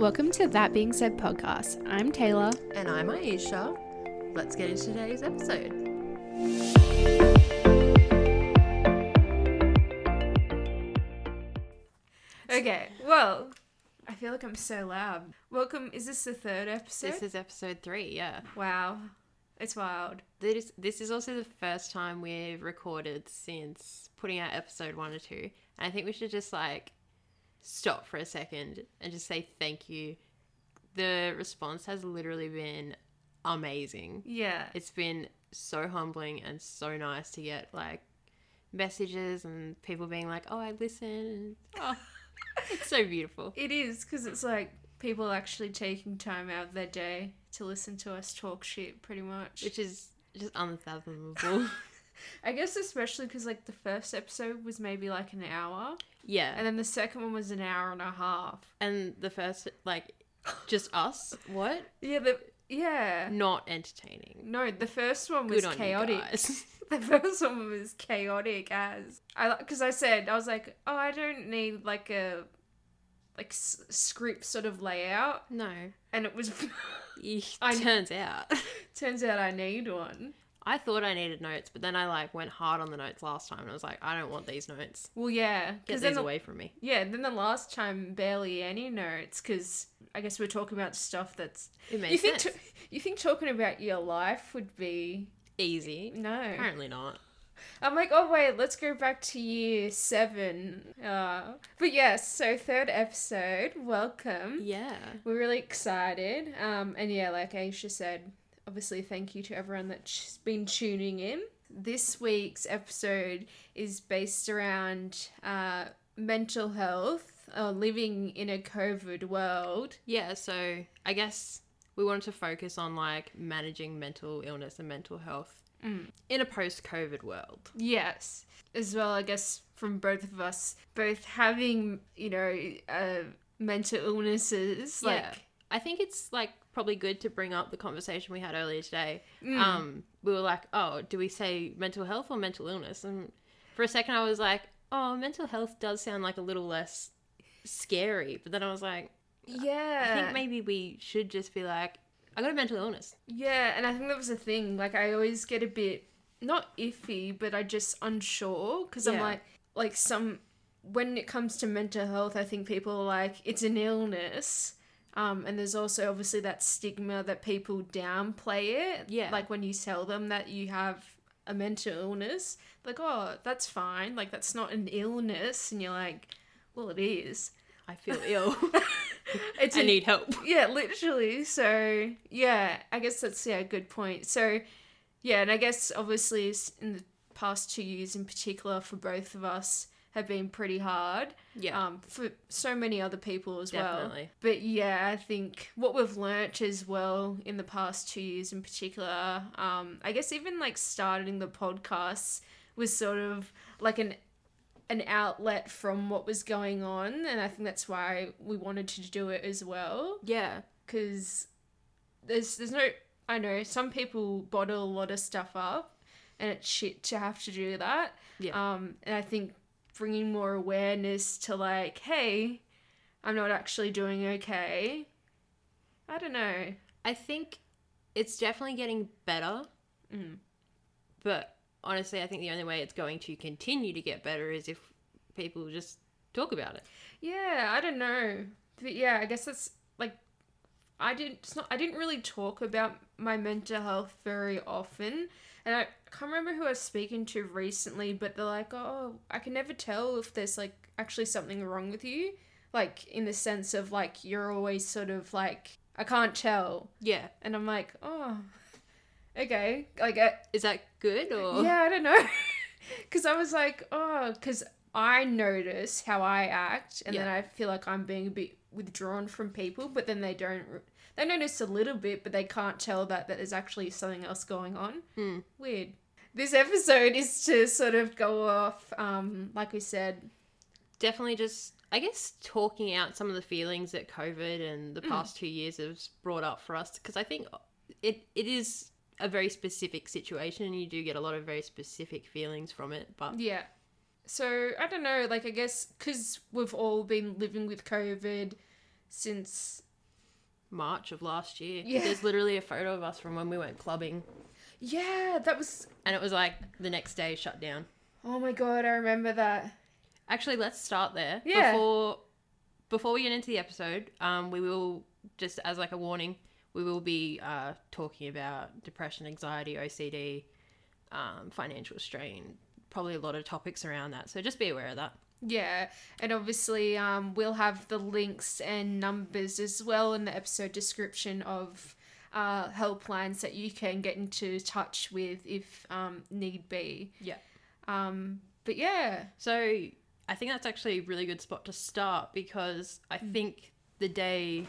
Welcome to That Being Said podcast. I'm Taylor. And I'm Aisha. Let's get into today's episode. Okay, well, I feel like I'm so loud. Welcome. Is this the third episode? This is episode three, yeah. wow, it's wild. This, this is also the first time we've recorded since putting out episode one or two. And I think we should just like stop for a second and just say thank you. The response has literally been amazing. Yeah, It's been so humbling and so nice to get like messages and people being like, oh, I listen. Oh, it's so beautiful. it is because it's like people actually taking time out of their day to listen to us talk shit, pretty much. Which is just unfathomable. I guess especially because like the first episode was maybe like an hour, yeah. and then the second one was an hour and a half. And the first, like, just us? What? Yeah, the yeah. Not entertaining. No, the first one was Good on chaotic. The first one was chaotic as I because I said I was like, oh, I don't need like a like s- script sort of layout, no. and it was It I- turns out. turns out I need one. I thought I needed notes, but then I, like, went hard on the notes last time, and I was like, I don't want these notes. Well, yeah, Get because these the, away from me. yeah, then the last time barely any notes because I guess we're talking about stuff that's It makes you think sense. t- you think talking about your life would be Easy. no. Apparently not. I'm like, oh wait, let's go back to year seven. Uh, but yes, so third episode, welcome. Yeah. We're really excited. Um, and yeah, like Aisha said, obviously, thank you to everyone that's been tuning in. This week's episode is based around uh, mental health, uh, living in a COVID world. Yeah, so I guess we wanted to focus on, like, managing mental illness and mental health in a post COVID world. Yes. As well, I guess, from both of us, both having, you know, uh, mental illnesses. Like, yeah. I think it's like probably good to bring up the conversation we had earlier today. Mm. Um, we were like, oh, do we say mental health or mental illness? And for a second, I was like, oh, mental health does sound like a little less scary. But then I was like, yeah. I think maybe we should just be like, I got a mental illness. Yeah, and I think that was the thing. Like, I always get a bit not iffy, but I just unsure because I'm like, like some when it comes to mental health, I think people are like it's an illness. Um, and there's also obviously that stigma that people downplay it. Yeah. Like when you tell them that you have a mental illness, like, oh, that's fine. Like that's not an illness, and you're like, well, it is. I feel ill. It's I need help. yeah, literally. So yeah, I guess that's yeah a good point. So yeah, and I guess obviously in the past two years in particular for both of us have been pretty hard. Yeah. Um, for so many other people as well. Definitely. But yeah, I think what we've learnt as well in the past two years in particular, um, I guess even like starting the podcast was sort of like an an outlet from what was going on, and I think that's why we wanted to do it as well yeah. because there's there's no I know some people bottle a lot of stuff up and it's shit to have to do that. Yeah. Um, and I think bringing more awareness to like, hey, I'm not actually doing okay. I don't know. I think it's definitely getting better. Mm. But honestly, I think the only way it's going to continue to get better is if people just talk about it. Yeah, I don't know. But yeah, I guess that's I didn't it's not I didn't really talk about my mental health very often. And I can't remember who I was speaking to recently, but they're like, "Oh, I can never tell if there's like actually something wrong with you." Like in the sense of like you're always sort of like I can't tell. Yeah. And I'm like, "Oh, okay." Like I, Is that good or yeah, I don't know. Because I was like, oh, because I notice how I act, and then I feel like I'm being a bit withdrawn from people, but then they don't. They notice a little bit, but they can't tell that, that there's actually something else going on. Hmm. Weird. This episode is to sort of go off, um, like we said, definitely just I guess talking out some of the feelings that COVID and the past two years has brought up for us because I think it it is a very specific situation and you do get a lot of very specific feelings from it. But Yeah. So I don't know. Like I guess because we've all been living with COVID since March of last year. Yeah. There's literally a photo of us from when we went clubbing, Yeah, that was. and it was like the next day shut down. Oh my god, I remember that. Actually, let's start there. Yeah. Before before we get into the episode, um, we will just as like a warning, we will be uh, talking about depression, anxiety, OCD, um, financial strain, probably a lot of topics around that. So just be aware of that. Yeah, and obviously, um, we'll have the links and numbers as well in the episode description of uh, helplines that you can get into touch with if um, need be. Yeah. Um, but yeah, So I think that's actually a really good spot to start because I think the day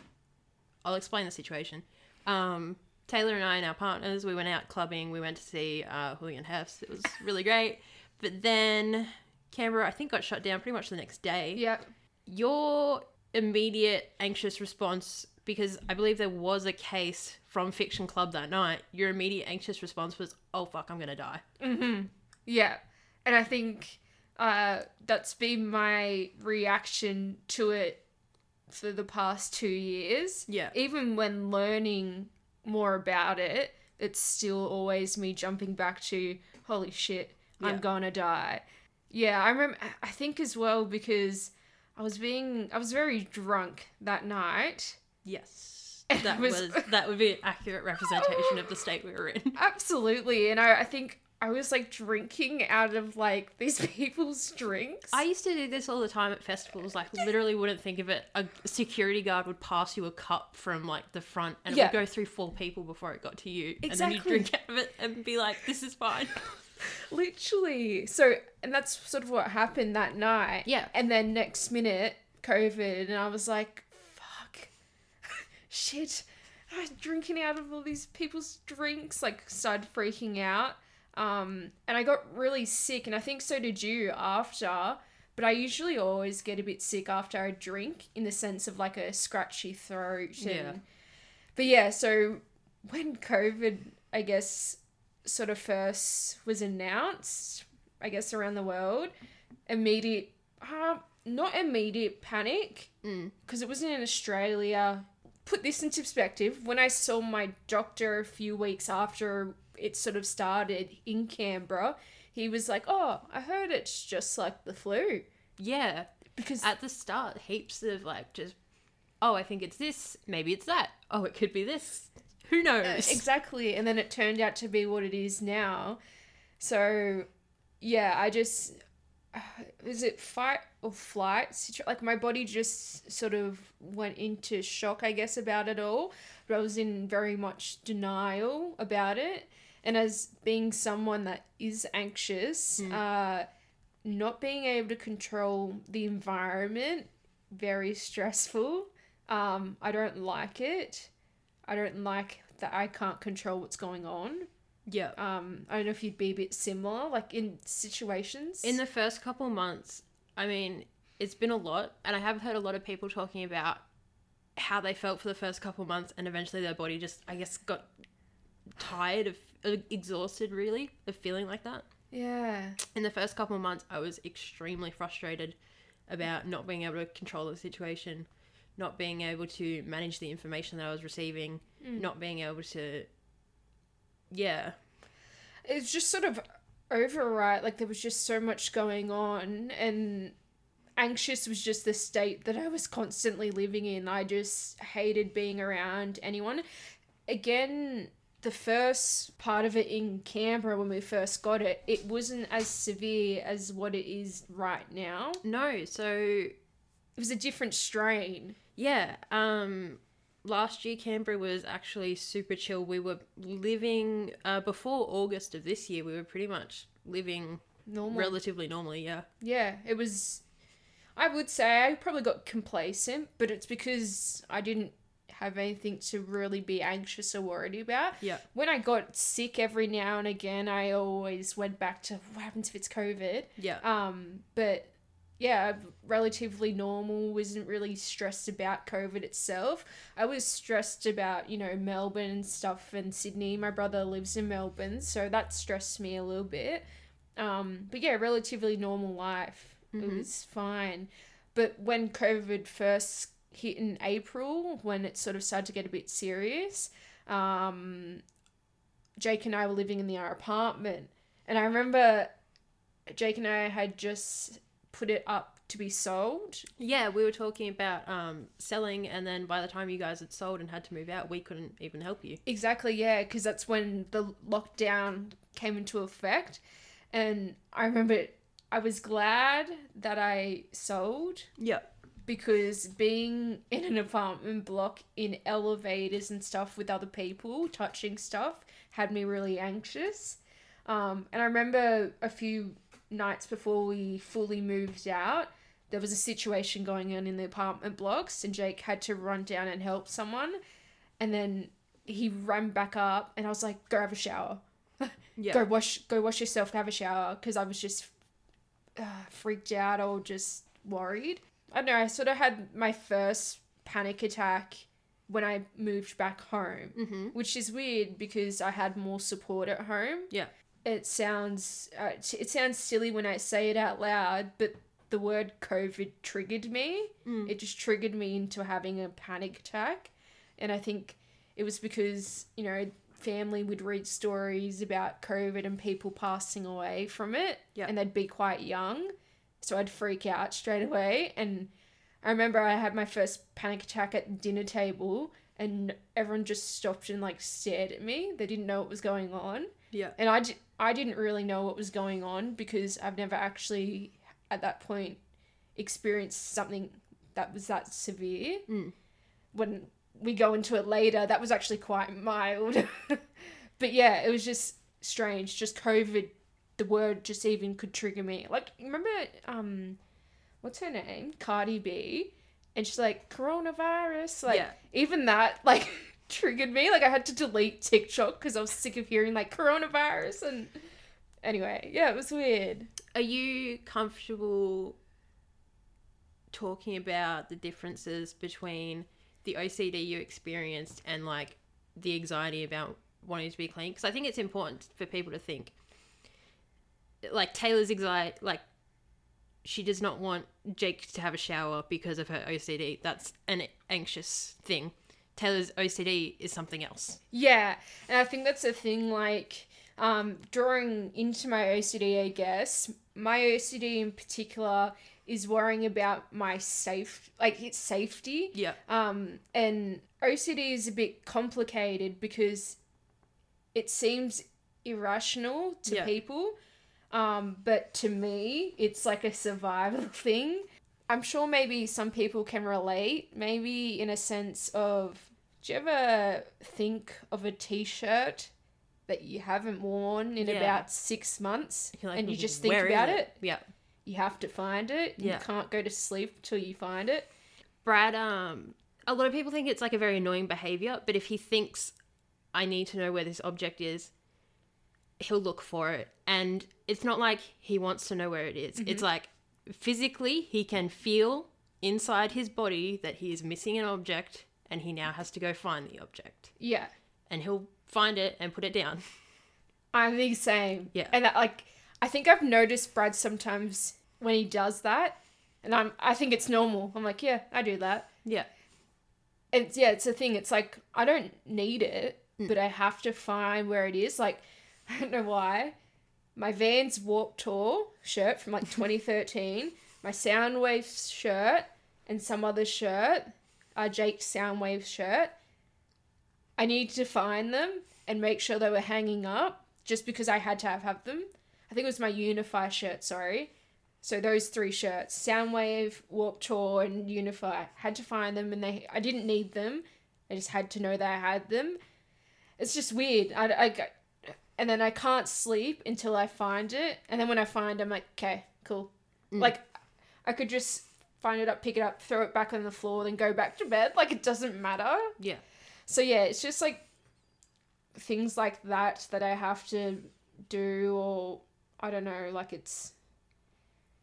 I'll explain the situation. Um, Taylor and I and our partners, we went out clubbing. We went to see uh, Hooligan Hefs. It was really great. But then Canberra, I think, got shut down pretty much the next day. yeah, Your immediate anxious response, because I believe there was a case from Fiction Club that night, your immediate anxious response was, oh fuck, I'm going to die. yeah, and I think uh, that's been my reaction to it for the past two years. Yeah. even when learning more about it, it's still always me jumping back to holy shit, Yeah. I'm gonna die. Yeah, I remember. I think as well because I was being I was very drunk that night. Yes. It That was- was that would be an accurate representation of the state we were in. Absolutely, and I, I think I was like drinking out of like these people's drinks. I used to do this all the time at festivals. Like, literally wouldn't think of it. A security guard would pass you a cup from like the front, and it Yeah. would go through four people before it got to you, Exactly. and then you drink out of it and be like, "This is fine." Literally. So, and that's sort of what happened that night. Yeah. And then next minute, COVID, and I was like, fuck, shit. I was drinking out of all these people's drinks, like, started freaking out. Um, and I got really sick, and I think so did you after. But I usually always get a bit sick after I drink, in the sense of like a scratchy throat. And, Yeah. But yeah, so when COVID, I guess, sort of first was announced, I guess around the world, immediate, uh, not immediate panic, Mm. because it wasn't in Australia. Put this into perspective. When I saw my doctor a few weeks after it sort of started in Canberra, he was like, "Oh, I heard it's just like the flu." Yeah, Because at the start, heaps of like just, oh, I think it's this. Maybe it's that. Oh, it could be this. Who knows? Exactly. And then it turned out to be what it is now. So, yeah, I just. Is it fight or flight? Like, my body just sort of went into shock, I guess, about it all. But I was in very much denial about it. And as being someone that is anxious, uh, not being able to control the environment, very stressful. Um, I don't like it. I don't like that I can't control what's going on. yeah. Um, I don't know if you'd be a bit similar, like in situations. In the first couple months, I mean, it's been a lot, and I have heard a lot of people talking about how they felt for the first couple months, and eventually their body just, I guess, got tired of, uh, exhausted, really, of feeling like that. yeah, In the first couple of months, I was extremely frustrated about not being able to control the situation, not being able to manage the information that I was receiving, mm. not being able to, yeah, it's just sort of overwrite. Like there was just so much going on, and anxious was just the state that I was constantly living in. I just hated being around anyone. Again, the first part of it in Canberra when we first got it, it wasn't as severe as what it is right now. no. So was a different strain. Yeah, um last year Canberra was actually super chill. We were living uh before August of this year, we were pretty much living Normal. relatively normally, yeah. Yeah, it was. I would say I probably got complacent, but it's because I didn't have anything to really be anxious or worried about. Yeah. When I got sick every now and again, I always went back to what happens if it's COVID. Yeah. Um, but yeah, relatively normal. Wasn't really stressed about COVID itself. I was stressed about you know Melbourne and stuff and Sydney. My brother lives in Melbourne, so that stressed me a little bit. Um, but yeah, relatively normal life. It Mhm. was fine. But when COVID first hit in April when it sort of started to get a bit serious. Um, Jake and I were living in the our apartment, and I remember Jake and I had just put it up to be sold. Yeah, we were talking about um, selling, and then by the time you guys had sold and had to move out, we couldn't even help you. Exactly, yeah, because that's when the lockdown came into effect. And I remember I was glad that I sold Yep. because being in an apartment block in elevators and stuff with other people touching stuff had me really anxious. Um, and I remember a few nights before we fully moved out, there was a situation going on in the apartment blocks, and Jake had to run down and help someone. And then he ran back up, and I was like, "Go have a shower. Yeah. Go wash. Go wash yourself. Have a shower." Because I was just uh, freaked out or just worried. I don't know. I sort of had my first panic attack when I moved back home, Mm-hmm. which is weird because I had more support at home. Yeah. It sounds uh, it sounds silly when I say it out loud, but the word COVID triggered me. Mm. It just triggered me into having a panic attack, and I think it was because you know family would read stories about COVID and people passing away from it, Yeah. and they'd be quite young, so I'd freak out straight away. And I remember I had my first panic attack at the dinner table, and everyone just stopped and like stared at me. They didn't know what was going on Yeah. and I, I didn't really know what was going on because I've never actually at that point experienced something that was that severe. Mm. When we go into it later, that was actually quite mild. but yeah, it was just strange. Just COVID, the word just even could trigger me. Like remember, um, what's her name? Cardi B, and she's like coronavirus. Like Yeah. even that like triggered me. Like I had to delete TikTok because I was sick of hearing like coronavirus and anyway, yeah, it was weird. Are you comfortable talking about the differences between the OCD you experienced and like the anxiety about wanting to be clean? Because I think it's important for people to think. Like Taylor's anxiety, like she does not want Jake to have a shower because of her OCD. That's an anxious thing. Taylor's OCD is something else. Yeah, and I think that's a thing like um drawing into my OCD, I guess. My OCD in particular is worrying about my safe like its safety. Yeah. Um, and OCD is a bit complicated because it seems irrational to Yeah. people. Um, but to me, it's like a survival thing. I'm sure maybe some people can relate, maybe in a sense of do you ever think of a t shirt that you haven't worn in Yeah. about six months like, and you just think about it? Yeah. You have to find it. Yeah. You can't go to sleep till you find it. Brad, um, a lot of people think it's like a very annoying behavior, but if he thinks I need to know where this object is, he'll look for it. And it's not like he wants to know where it is. It's like physically he can feel inside his body that he is missing an object and he now has to go find the object. Yeah. And he'll find it and put it down. I'm the same. Yeah. And that, like, I think I've noticed Brad sometimes when he does that, and I'm, I think it's normal. I'm like, yeah, I do that. Yeah. It's yeah, it's a thing. It's like I don't need it, Mm. but I have to find where it is. Like, I don't know why. My Vans Warp Tour shirt from like 2013, my Soundwave shirt, and some other shirt, uh, Jake's Soundwave shirt. I needed to find them and make sure they were hanging up just because I had to have, have them. I think it was my Unify shirt, sorry. So those three shirts, Soundwave, Warp Tour, and Unify, had to find them, and they I didn't need them. I just had to know that I had them. It's just weird. I, I, and then I can't sleep until I find it, and then when I find, I'm like, okay, cool. Like, I could just find it up, pick it up, throw it back on the floor, then go back to bed. Like it doesn't matter. Yeah. So yeah, it's just like things like that that I have to do or I don't know, like it's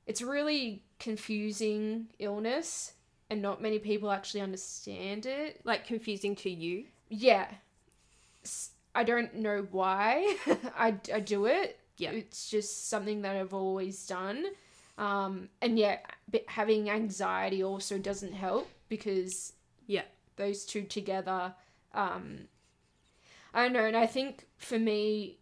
it's really confusing illness and not many people actually understand it. Like confusing to you. Yeah. I don't know why I, I do it. Yeah. It's just something that I've always done. Um, and yeah, having anxiety also doesn't help because Yeah. those two together, um, I don't know. And I think for me,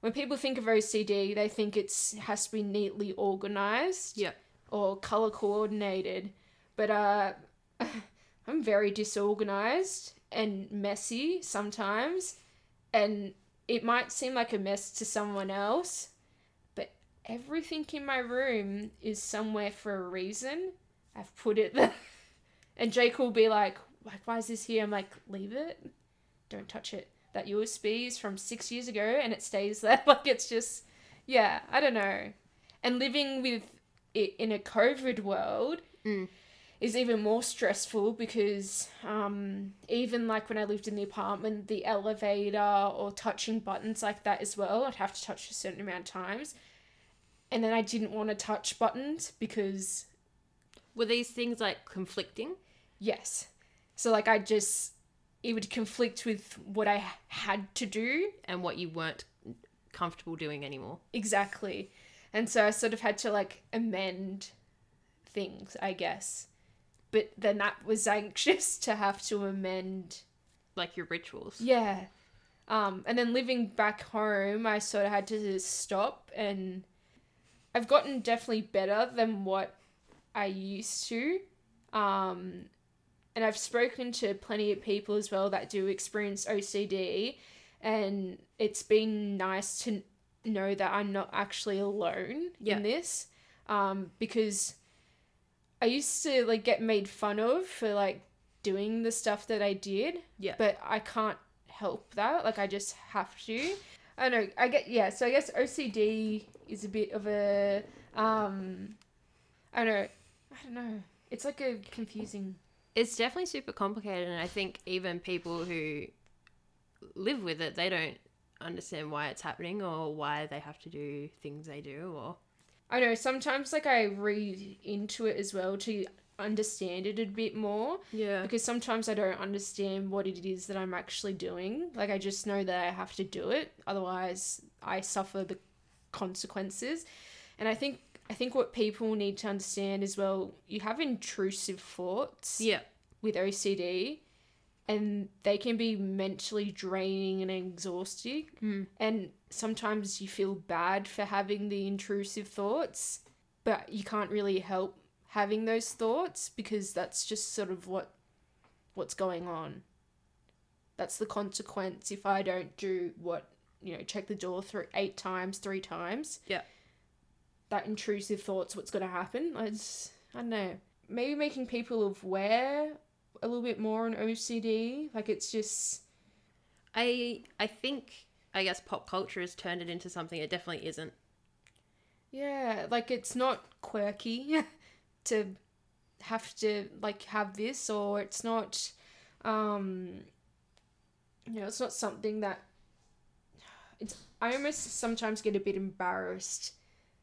when people think of OCD, they think it's has to be neatly organized Yeah. or color coordinated. But uh, I'm very disorganized and messy sometimes, and it might seem like a mess to someone else, everything in my room is somewhere for a reason. I've put it there, and Jake will be like, "Like, why is this here?" I'm like, "Leave it, don't touch it." That USB is from six years ago, and it stays there. Like it's just, yeah, I don't know. And living with it in a COVID world Mm. is even more stressful because um, even like when I lived in the apartment, the elevator or touching buttons like that as well, I'd have to touch a certain amount of times. And then I didn't want to touch buttons because, Were these things like conflicting? yes. So like I just, it would conflict with what I had to do and what you weren't comfortable doing anymore. Exactly. And so I sort of had to like amend things, I guess. But then that was anxious to have to amend. Like your rituals. Yeah. Um, and then living back home, I sort of had to stop and I've gotten definitely better than what I used to. Um, and I've spoken to plenty of people as well that do experience OCD, and it's been nice to know that I'm not actually alone Yeah. in this. Um, because I used to like get made fun of for like doing the stuff that I did, Yeah. but I can't help that. Like I just have to. I don't know. I get yeah. So I guess OCD is a bit of a um. I don't know. I don't know. It's like a confusing. It's definitely super complicated, and I think even people who live with it, they don't understand why it's happening or why they have to do things they do or I know sometimes like I read into it as well to understand it a bit more yeah because sometimes I don't understand what it is that I'm actually doing. Like I just know that I have to do it, otherwise I suffer the consequences. And I think I think what people need to understand as well, you have intrusive thoughts yeah with OCD and they can be mentally draining and exhausting. Mm. And sometimes you feel bad for having the intrusive thoughts, but you can't really help having those thoughts because that's just sort of what what's going on. That's the consequence if I don't do what, you know, check the door through eight times, three times. Yeah. That intrusive thought's what's gonna happen. I just I don't know. Maybe making people aware a little bit more on OCD. Like it's just I I think I guess pop culture has turned it into something it definitely isn't. yeah, like it's not quirky to have to like have this or it's not um you know, it's not something that it's I almost sometimes get a bit embarrassed.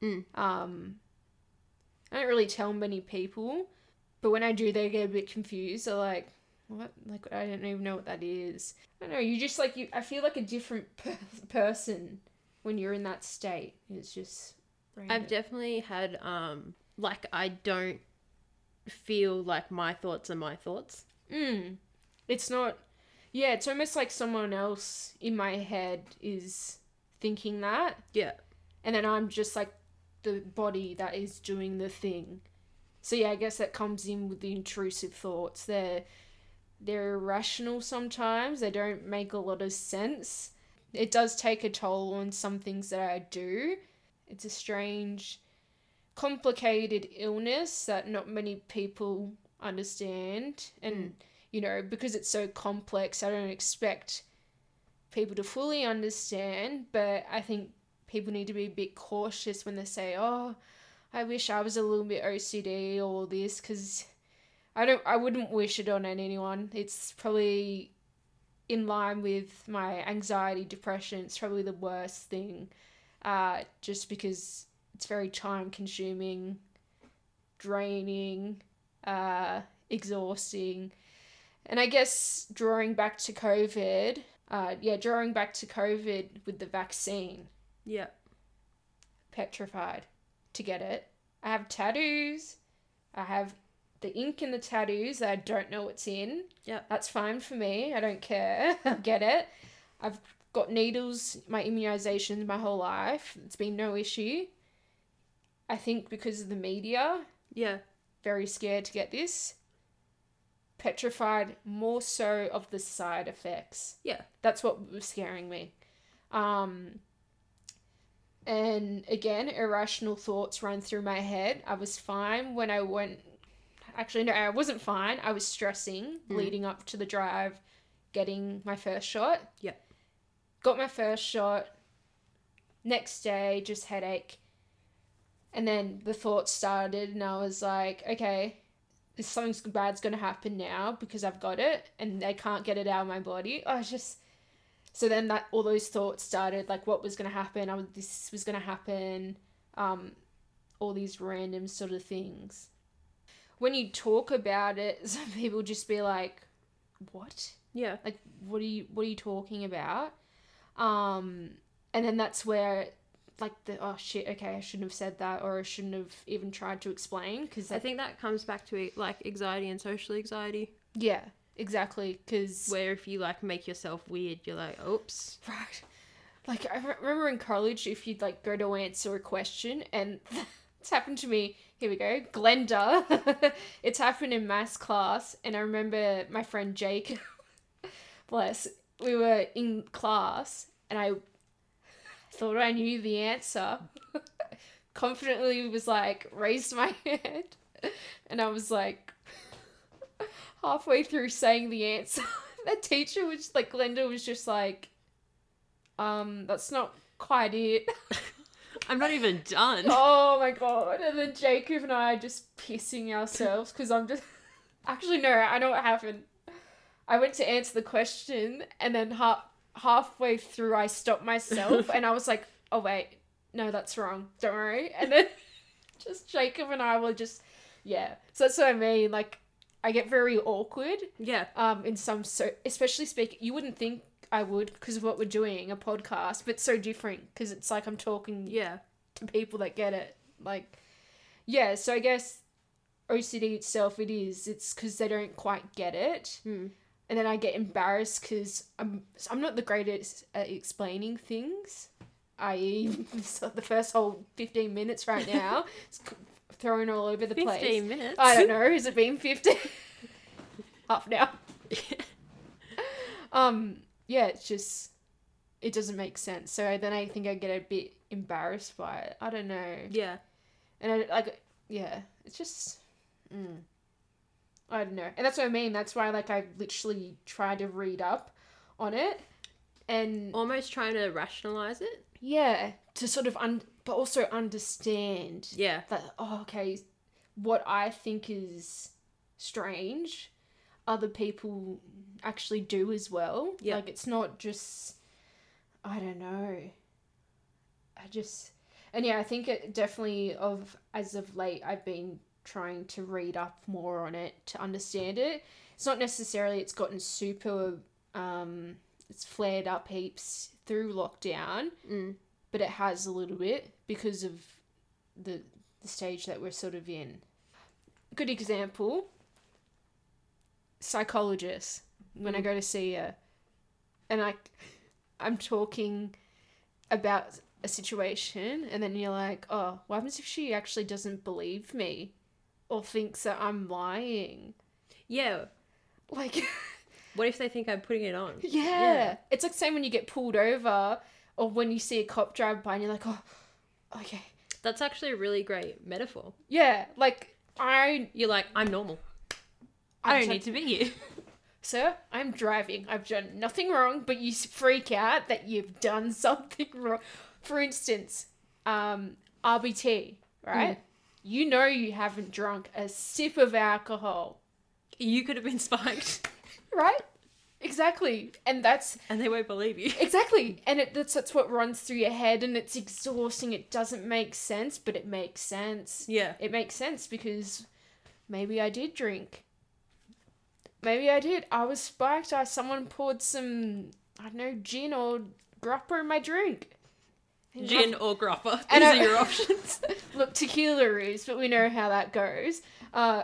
Mm. Um I don't really tell many people, but when I do they get a bit confused. They're like what? Like I don't even know what that is. I don't know. You just like you. I feel like a different per- person when you're in that state. It's just. Random. I've definitely had um like I don't feel like my thoughts are my thoughts. Mm. It's not. Yeah, it's almost like someone else in my head is thinking that, Yeah. and then I'm just like the body that is doing the thing. So yeah, I guess that comes in with the intrusive thoughts. They're they're irrational sometimes. They don't make a lot of sense. It does take a toll on some things that I do. It's a strange, complicated illness that not many people understand. And, Mm. you know, because it's so complex, I don't expect people to fully understand. But I think people need to be a bit cautious when they say, oh, I wish I was a little bit OCD or this, because I don't, I wouldn't wish it on anyone. It's probably in line with my anxiety, depression. It's probably the worst thing, uh, just because it's very time consuming, draining, uh, exhausting. And I guess drawing back to COVID, uh, yeah, drawing back to COVID with the vaccine, Yeah. petrified. to get it. I have tattoos. I have the ink in the tattoos that I don't know what's in. Yeah. That's fine for me. I don't care. I get it. I've got needles, my immunizations my whole life. It's been no issue. I think because of the media, Yeah. very scared to get this. Petrified more so of the side effects. Yeah. That's what was scaring me. Um and again, irrational thoughts run through my head. I was fine when I went actually no, I wasn't fine. I was stressing Mm. leading up to the drive getting my first shot. Yep. Got my first shot. Next day, just headache. And then the thoughts started, and I was like, okay, this something's bad's gonna happen now because I've got it, and I can't get it out of my body. I was just so then that all those thoughts started, like what was gonna happen. I was this was gonna happen, um, all these random sort of things. When you talk about it, some people just be like, "What? Yeah. Like, what are you what are you talking about?" Um, and then that's where like the oh shit okay I shouldn't have said that or I shouldn't have even tried to explain because I think that comes back to like anxiety and social anxiety, yeah exactly because where if you like make yourself weird, you're like, oops. right. Like I re- remember in college if you'd like go to answer a question and it's happened to me here we go Glenda. It's happened in maths class and I remember my friend Jake bless we were in class and I thought I knew the answer. Confidently was like raised my hand and I was like halfway through saying the answer. the teacher was like Glenda was just like um that's not quite it. I'm not even done. oh my god. And then Jacob and I are just pissing ourselves because I'm just actually no, I know what happened. I went to answer the question and then half halfway through I stopped myself and I was like, oh wait, no, that's wrong. Don't worry. And then just Jacob and I were just yeah. So that's what I mean. Like I get very awkward Yeah. um in some so especially speak you wouldn't think I would because of what we're doing a podcast but so different because it's like I'm talking Yeah. to people that get it like yeah so I guess OCD itself it is it's because they don't quite get it Hmm. And then I get embarrassed because I'm I'm not the greatest at explaining things i.e. the first whole 15 minutes right now it's thrown all over the 15 place minutes. I don't know has it been 15 half an hour. Um yeah it's just it doesn't make sense. So then i think i get a bit embarrassed by it. I don't know. Yeah. and I, like yeah it's just mm, i don't know and that's what i mean that's why like i literally tried to read up on it and Almost trying to rationalize it. yeah to sort of un- but also understand Yeah. that oh okay what i think is strange other people actually do as well Yeah. like it's not just i don't know i just and yeah i think it definitely of as of late i've been trying to read up more on it to understand it it's not necessarily it's gotten super um it's flared up heaps through lockdown Mm. but it has a little bit because of the the stage that we're sort of in. Good example. Psychologist. When I Mm. go to see her, and I, I'm talking about a situation, and then you're like, "Oh, what happens if she actually doesn't believe me, or thinks that I'm lying?" Yeah. Like, What if they think I'm putting it on? yeah. Yeah. it's like same when you get pulled over, or when you see a cop drive by, and you're like, "Oh, okay." That's actually a really great metaphor. Yeah, like I, You're like, I'm normal. I I'm don't need to be here. Sir, I'm driving. I've done nothing wrong, but you freak out that you've done something wrong. For instance, um, RBT, right? You know you haven't drunk a sip of alcohol, You could have been spiked, right? Exactly, and that's and they won't believe you. exactly, and it, that's that's what runs through your head, and it's exhausting. It doesn't make sense, but it makes sense. Yeah. It makes sense because maybe I did drink. Maybe I did. I was spiked. I someone poured some I don't know gin or grappa in my drink, Gin or grappa. These are your options. Look, tequila is, but we know how that goes. Uh,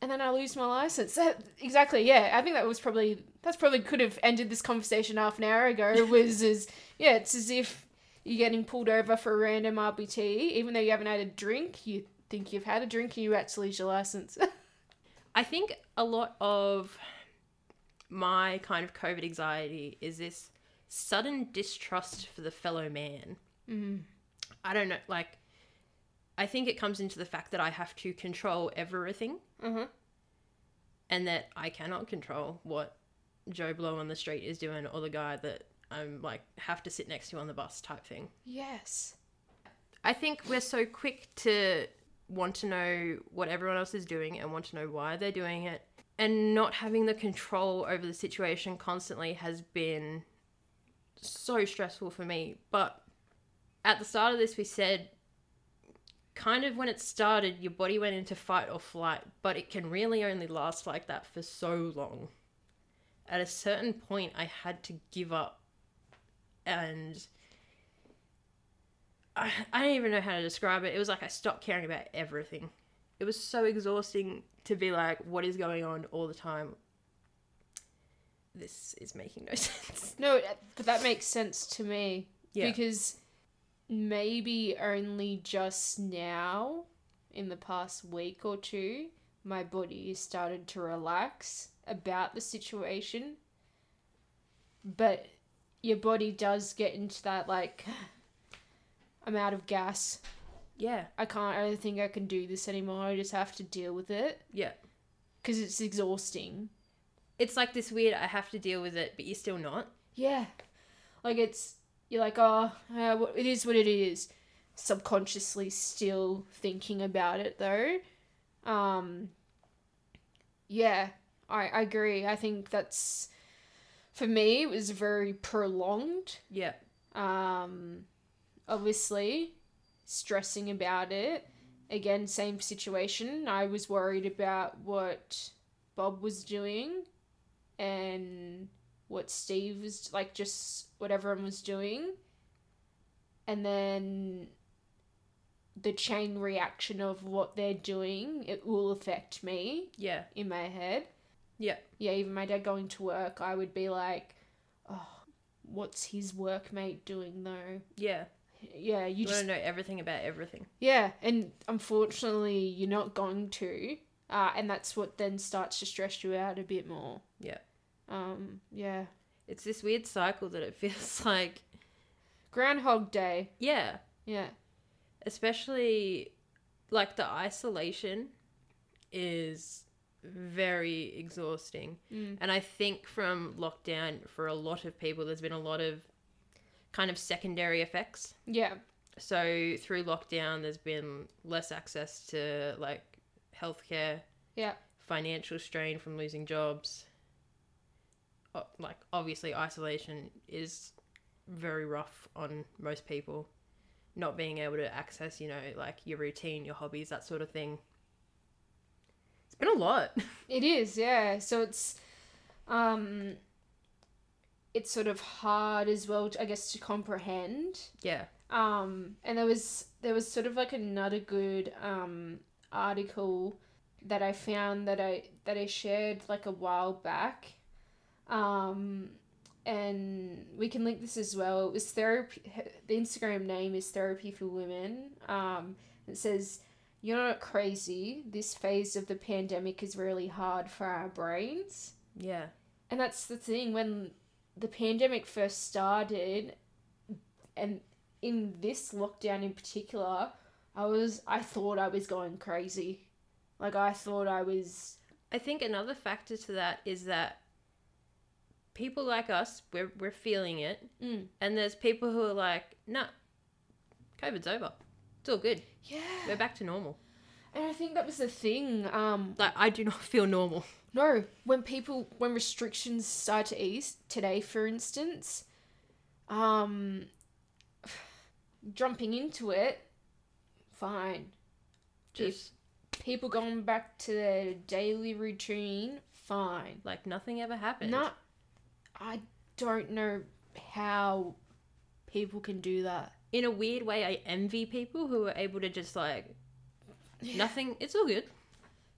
and then I lose my license. Exactly, yeah. I think that was probably that's probably could have ended this conversation half an hour ago. Was as yeah, it's as if you're getting pulled over for a random RBT, even though you haven't had a drink. You think you've had a drink, and you had to lose your license. I think a lot of my kind of COVID anxiety is this sudden distrust for the fellow man. Mm. I don't know, like, I think it comes into the fact that I have to control everything Uh-huh. and that I cannot control what Joe Blow on the street is doing or the guy that I'm like have to sit next to on the bus type thing. Yes. I think we're so quick to want to know what everyone else is doing and want to know why they're doing it. And not having the control over the situation constantly has been so stressful for me. But at the start of this, we said kind of when it started, your body went into fight or flight, but it can really only last like that for so long. At a certain point, I had to give up and I, I don't even know how to describe it. It was like I stopped caring about everything. It was so exhausting to be like, what is going on all the time? This is making no sense. No, but that makes sense to me. Yeah. Because maybe only just now, in the past week or two, my body started to relax about the situation. But your body does get into that, like, I'm out of gas. Yeah, I can't, I don't think I can do this anymore. I just have to deal with it. yeah. Because it's exhausting. It's like this weird, I have to deal with it, but you're still not. Yeah. Like it's you're like, oh, uh, it is what it is. Subconsciously still thinking about it though. Um Yeah, I, I agree. I think that's for me it was very prolonged. Yeah, Um obviously stressing about it. Again, same situation. I was worried about what Bob was doing and what Steve was like just what everyone was doing. And then the chain reaction of what they're doing, it will affect me yeah, in my head. yeah, Yeah, even my dad going to work, I would be like, Oh, what's his workmate doing though? yeah. Yeah, you You just want to know everything about everything. yeah, and unfortunately, you're not going to, uh, and that's what then starts to stress you out a bit more. Yeah. Um. Yeah. It's this weird cycle that it feels like, Groundhog Day. yeah, Yeah. especially like the isolation is very exhausting. Mm. And I think from lockdown, for a lot of people, there's been a lot of kind of secondary effects. Yeah. So through lockdown, there's been less access to like healthcare, Yeah. financial strain from losing jobs. Like obviously, isolation is very rough on most people. Not being able to access, you know, like your routine, your hobbies, that sort of thing. It's been a lot. It is. Yeah. So it's, um, it's sort of hard as well, to, I guess, to comprehend. yeah. Um, and there was there was sort of like another good um article that I found that I that I shared like a while back. Um, and we can link this as well. It was therapy. The Instagram name is Therapy for Women. Um, it says, "You're not crazy. This phase of the pandemic is really hard for our brains." Yeah. And that's the thing when the pandemic first started and in this lockdown in particular, I was I thought I was going crazy. Like I thought I was I think another factor to that is that people like us, we're, we're feeling it. mm, And there's people who are like, nah, COVID's over. It's all good. yeah. We're back to normal. And I think that was the thing. Um Like, I do not feel normal. no, when people when restrictions start to ease today for instance, um jumping into it fine. Just People going back to their daily routine fine. like nothing ever happened. Not, I don't know how people can do that. in a weird way, I envy people who are able to just like nothing. It's all good.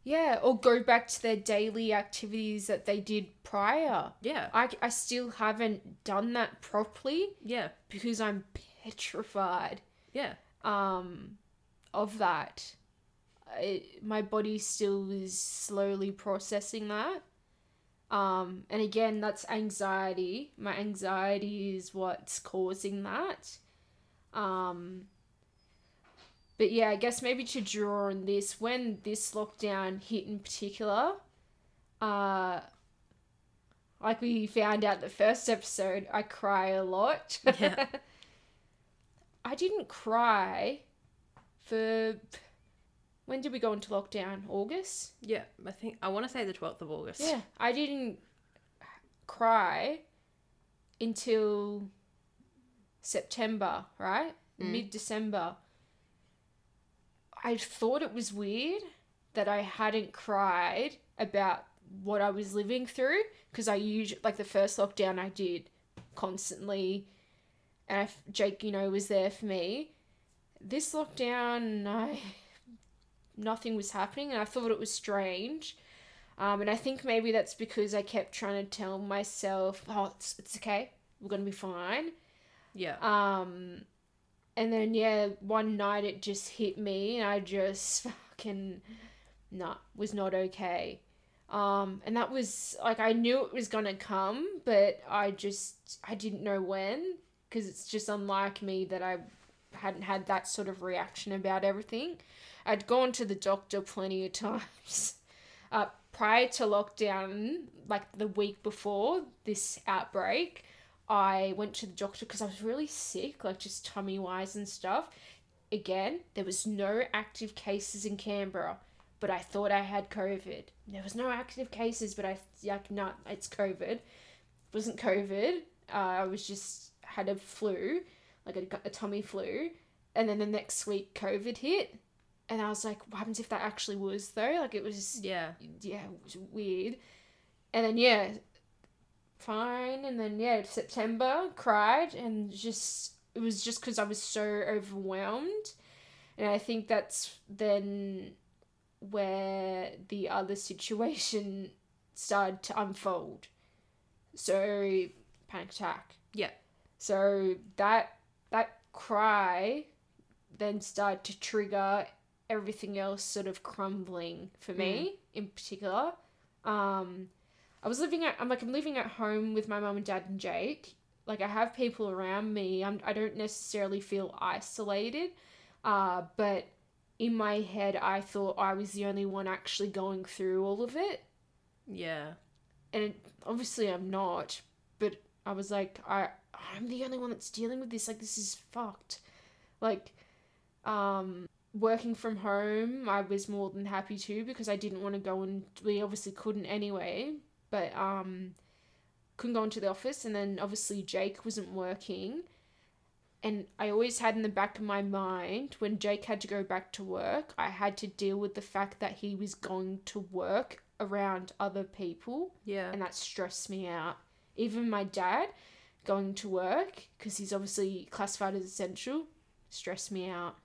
Yeah, or go back to their daily activities that they did prior. Yeah, I, I still haven't done that properly yeah, because I'm petrified yeah, um, of that. I, my body still is slowly processing that. Um, and again, that's anxiety. My anxiety is what's causing that. Um, but yeah, I guess maybe to draw on this, when this lockdown hit in particular, uh, like we found out the first episode, I cry a lot. Yeah. I didn't cry for when did we go into lockdown? August? yeah. I think I want to say the twelfth of August. Yeah, I didn't cry until September, right? Mm. Mid December. I thought it was weird that I hadn't cried about what I was living through because I usually like the first lockdown I did constantly and I, Jake, you know, was there for me. This lockdown, I nothing was happening, and I thought it was strange. Um, and I think maybe that's because I kept trying to tell myself, "Oh, it's it's okay, we're gonna be fine." yeah, Um, and then yeah, one night it just hit me, and I just fucking nah was not okay. Um, and that was like I knew it was gonna come, but I just I didn't know when because it's just unlike me that I hadn't had that sort of reaction about everything. I'd gone to the doctor plenty of times. Uh, prior to lockdown, like the week before this outbreak, I went to the doctor because I was really sick, like just tummy wise and stuff. Again, there was no active cases in Canberra, but I thought I had COVID. There was no active cases, but I like no, it's COVID. It wasn't COVID. Uh, I was just had a flu, like a, a tummy flu, and then the next week COVID hit, and I was like, what happens if that actually was though? Like it was yeah, yeah, it was weird. And then yeah, fine. And then yeah, September cried and just it was just because I was so overwhelmed, and I think that's then where the other situation started to unfold. So panic attack. Yeah. So that that cry then started to trigger everything else sort of crumbling for me in particular. Um, I was living at I'm like I'm living at home with my mum and dad and Jake. Like I have people around me. I'm I don't necessarily feel isolated, uh, but in my head I thought I was the only one actually going through all of it, yeah, and it, obviously I'm not. But I was like I I'm the only one that's dealing with this. Like this is fucked. Like, um, working from home, I was more than happy to because I didn't want to go and we obviously couldn't anyway. But um, couldn't go into the office, and then obviously Jake wasn't working. And I always had in the back of my mind when Jake had to go back to work, I had to deal with the fact that he was going to work around other people yeah, and that stressed me out. Even my dad going to work because he's obviously classified as essential stressed me out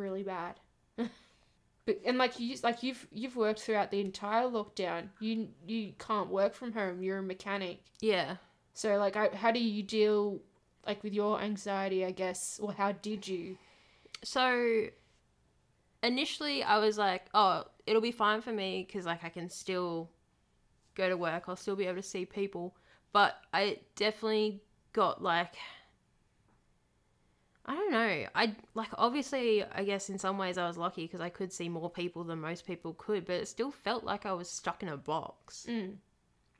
really bad. but and like you like you've you've worked throughout the entire lockdown. You you can't work from home. You're a mechanic. yeah. So like I, how do you deal like with your anxiety, I guess, or how did you? So initially, I was like, oh, it'll be fine for me because like I can still go to work. I'll still be able to see people. But I definitely got like I don't know. I like obviously I guess in some ways I was lucky because I could see more people than most people could, but it still felt like I was stuck in a box. Mm,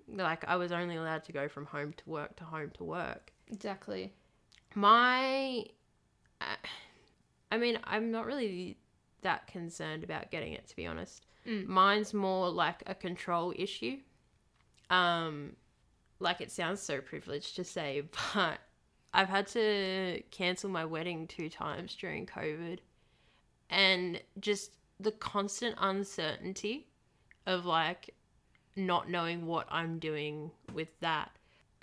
Like I was only allowed to go from home to work to home to work. exactly. My I- mean, I'm not really that concerned about getting it to be honest. Mm. Mine's more like a control issue. Um like it sounds so privileged to say, but I've had to cancel my wedding two times during COVID. And just the constant uncertainty of like not knowing what I'm doing with that.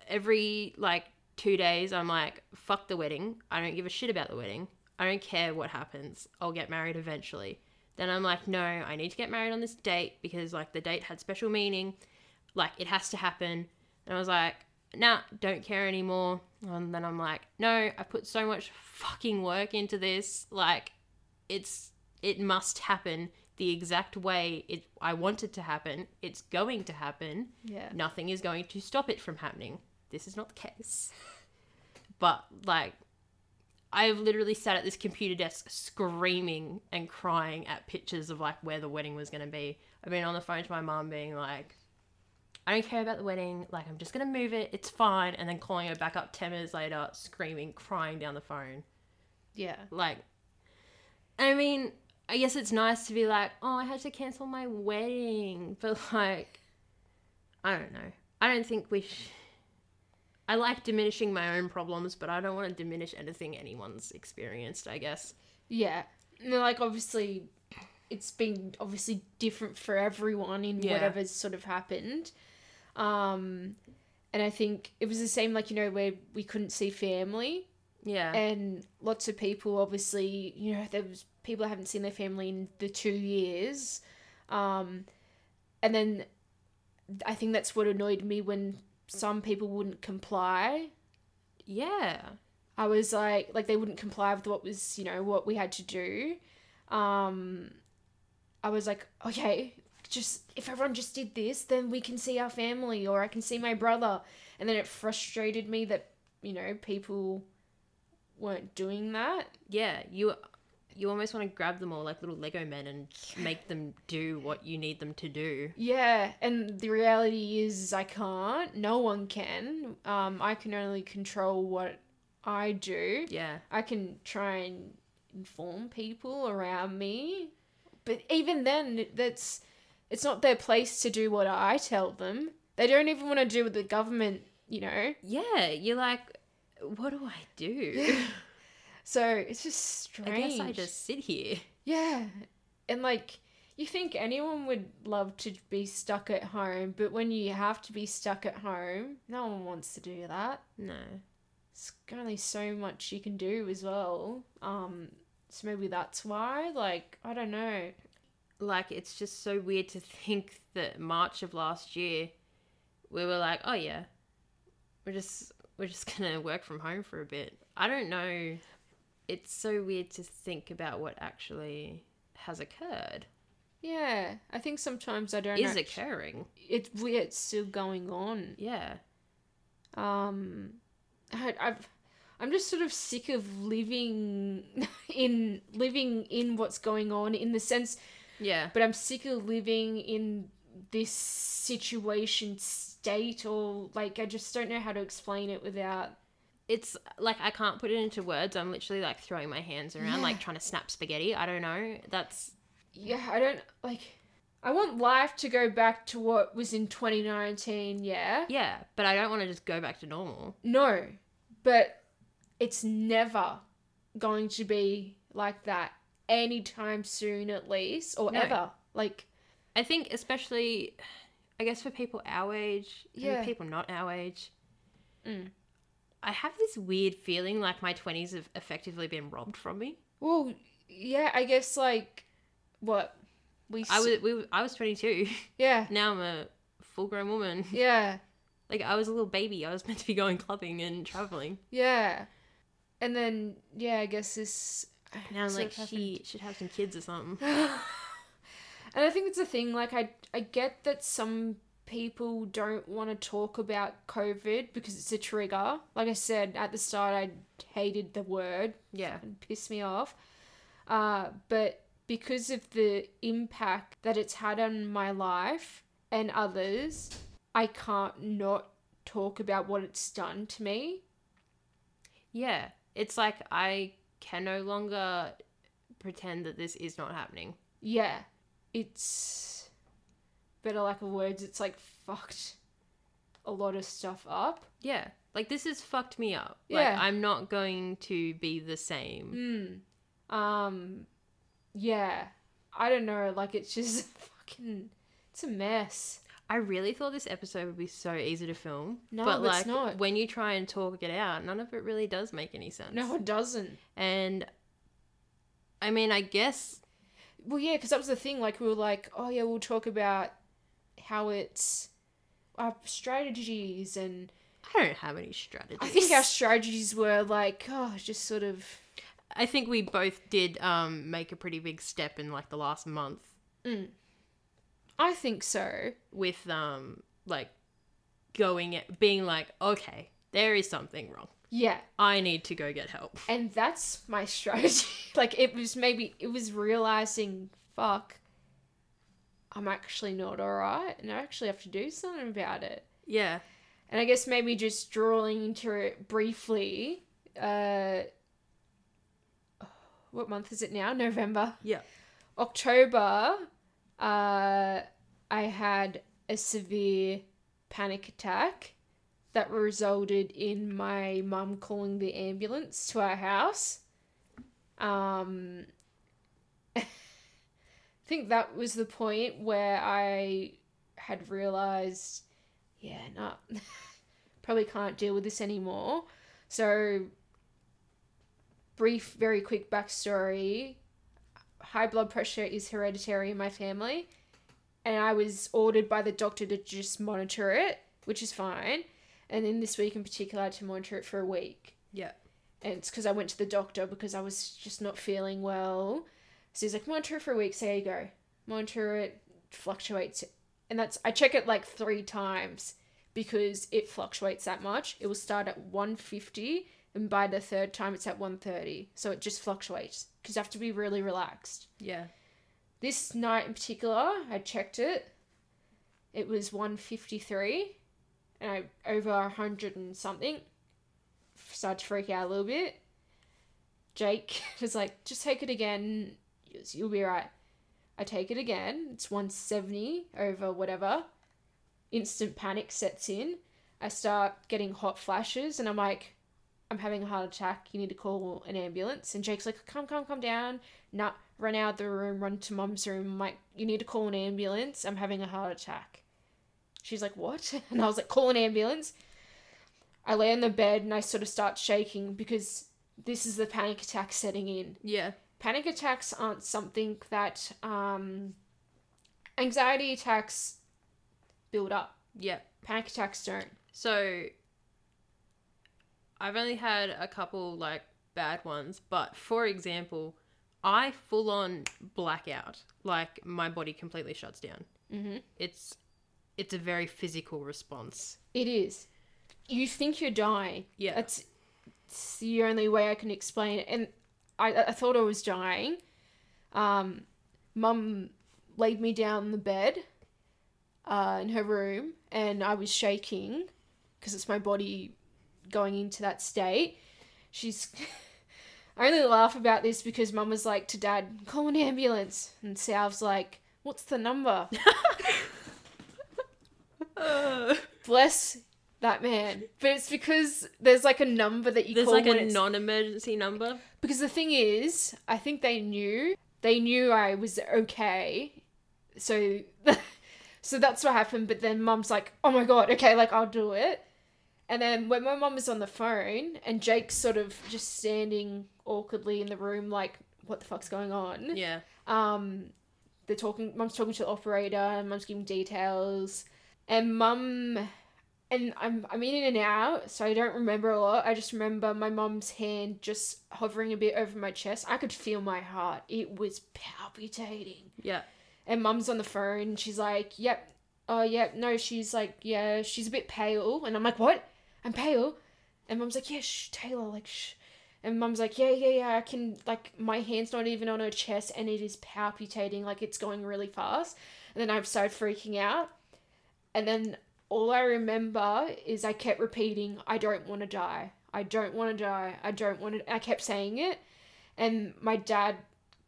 Every like two days, I'm like, fuck the wedding. I don't give a shit about the wedding. I don't care what happens. I'll get married eventually. Then I'm like, no, I need to get married on this date because like the date had special meaning. Like it has to happen. And I was like, nah, don't care anymore. And then I'm like, no, I put so much fucking work into this. Like it's it must happen the exact way it I want it to happen. It's going to happen. Yeah. Nothing is going to stop it from happening. This is not the case. But like I've literally sat at this computer desk screaming and crying at pictures of like where the wedding was going to be. I've been on the phone to my mom being like, I don't care about the wedding. Like, I'm just going to move it. It's fine. And then calling her back up 10 minutes later, screaming, crying down the phone. Yeah. Like, I mean, I guess it's nice to be like, oh, I had to cancel my wedding. But like, I don't know. I don't think we. Sh- I like diminishing my own problems, but I don't want to diminish anything anyone's experienced, I guess. Yeah. Like obviously it's been obviously different for everyone in Yeah. whatever's sort of happened. Um and I think it was the same like, you know, where we couldn't see family Yeah. and lots of people obviously, you know, there was people that haven't seen their family in the 2 years. Um and then I think that's what annoyed me when some people wouldn't comply yeah. I was like, like they wouldn't comply with what was, you know, what we had to do. Um, I was like, okay, just if everyone just did this, then we can see our family, or I can see my brother. And then it frustrated me that you know people weren't doing that. Yeah. You. You almost want to grab them all like little Lego men and make them do what you need them to do. Yeah, and the reality is I can't. No one can. Um, I can only control what I do. Yeah. I can try and inform people around me, but even then, that's it's not their place to do what I tell them. They don't even want to do what the government, you know. Yeah. You're like, what do I do? So it's just I strange. guess I just sit here. yeah, and like you think anyone would love to be stuck at home, but when you have to be stuck at home, no one wants to do that. No. It's only so much you can do as well. Um, so maybe that's why. Like I don't know. Like it's just so weird to think that March of last year we were like, oh yeah, we're just we're just gonna work from home for a bit. I don't know. It's so weird to think about what actually has occurred. Yeah, I think sometimes I don't. Is occurring. It's weird. It's still going on. Yeah. Um, I, I've, I'm just sort of sick of living in living in what's going on in the sense, Yeah. but I'm sick of living in this situation state or like I just don't know how to explain it without. It's like I can't put it into words. I'm literally like throwing my hands around, Yeah. like trying to snap spaghetti. I don't know. That's Yeah, I don't like. I want life to go back to what was in 2019. Yeah. yeah, but I don't want to just go back to normal. No, but it's never going to be like that anytime soon, at least, or No. ever. Like, I think especially, I guess for people our age, Yeah. people not our age, Mm. I have this weird feeling like my twenties have effectively been robbed from me. well, yeah, I guess like what we. I was we, I was twenty two. Yeah, now I'm a full grown woman. yeah, Like I was a little baby. I was meant to be going clubbing and traveling. yeah, and then yeah, I guess this. Now I'm sort like she should have some kids or something. And I think it's a thing. Like I, I get that some people don't want to talk about COVID because it's a trigger. Like I said at the start, I hated the word. Yeah. and pissed me off. Uh, but because of the impact that it's had on my life and others, I can't not talk about what it's done to me. Yeah. It's like I can no longer pretend that this is not happening. Yeah, it's better lack of words. It's like fucked a lot of stuff up. Yeah. Like this has fucked me up. Yeah. Like I'm not going to be the same. Hmm. Um. Yeah. I don't know. Like it's just fucking. It's a mess. I really thought this episode would be so easy to film. No, but it's like not. when you try and talk it out, none of it really does make any sense. No, it doesn't. And I mean, I guess Well, yeah, because that was the thing. Like, we were like, oh, yeah, we'll talk about how it's our strategies. And I don't have any strategies. I think our strategies were like, oh, just sort of. I think we both did um make a pretty big step in like the last month I think so. with um like going it being like, okay, there is something wrong. Yeah. I need to go get help. And that's my strategy. like, it was maybe, it was realizing, fuck, I'm actually not alright. And I actually have to do something about it. Yeah. And I guess maybe just drawing into it briefly. Uh, what month is it now? November. Yeah. October, uh, I had a severe panic attack that resulted in my mum calling the ambulance to our house. Um, I think that was the point where I had realized, yeah, no, probably can't deal with this anymore. So, brief, very quick backstory high blood pressure is hereditary in my family, and I was ordered by the doctor to just monitor it, which is fine. And then this week in particular, I had to monitor it for a week. Yeah. And it's because I went to the doctor because I was just not feeling well. So he's like, monitor it for a week, so you go. Monitor it, fluctuates. And that's, I check it like three times because it fluctuates that much. It will start at 150 and by the third time it's at 130. So it just fluctuates because you have to be really relaxed. Yeah. This night in particular, I checked it. It was 153 and I over 100 and something. Started to freak out a little bit. Jake was like, just take it again. You'll be right. I take it again. It's 170 over whatever. Instant panic sets in. I start getting hot flashes and I'm like, I'm having a heart attack. You need to call an ambulance. And Jake's like, come, come, come down. Nah, run out of the room, run to mom's room. I'm like, you need to call an ambulance. I'm having a heart attack. She's like, what? And I was like, call an ambulance. I lay on the bed and I sort of start shaking because this is the panic attack setting in. Yeah. Panic attacks aren't something that um, anxiety attacks build up. Yeah. Panic attacks don't. So I've only had a couple like bad ones, but for example, I full on blackout. Like my body completely shuts down. Mm-hmm. It's it's a very physical response. It is. You think you're dying. Yeah. That's it's the only way I can explain it. And I, I thought I was dying. Um, Mum laid me down in the bed uh, in her room, and I was shaking because it's my body going into that state. She's. I only laugh about this because Mum was like to Dad, "Call an ambulance," and Sal's like, "What's the number?" Bless that man. But it's because there's like a number that you There's call like a non-emergency number. because the thing is, I think they knew they knew I was okay, so so that's what happened. But then Mum's like, "Oh my god, okay, like I'll do it." And then when my mum was on the phone and Jake's sort of just standing awkwardly in the room, like, "What the fuck's going on?" Yeah. um they're talking mum's talking to the operator and mum's giving details and mum and I'm I'm in and out, so I don't remember a lot. I just remember my mum's hand just hovering a bit over my chest. I could feel my heart. It was palpitating. Yeah. And mum's on the phone. She's like, "Yep, oh yep." No, she's like, "Yeah, she's a bit pale." And I'm like, "What? I'm pale?" And mum's like, "Yeah, shh, Taylor, like shh." And mum's like, "Yeah, yeah, yeah. I can like my hand's not even on her chest, and it is palpitating, like it's going really fast." And then I started freaking out. And then all I remember is I kept repeating, I don't want to die. I don't want to die. I don't want to. I kept saying it. And my dad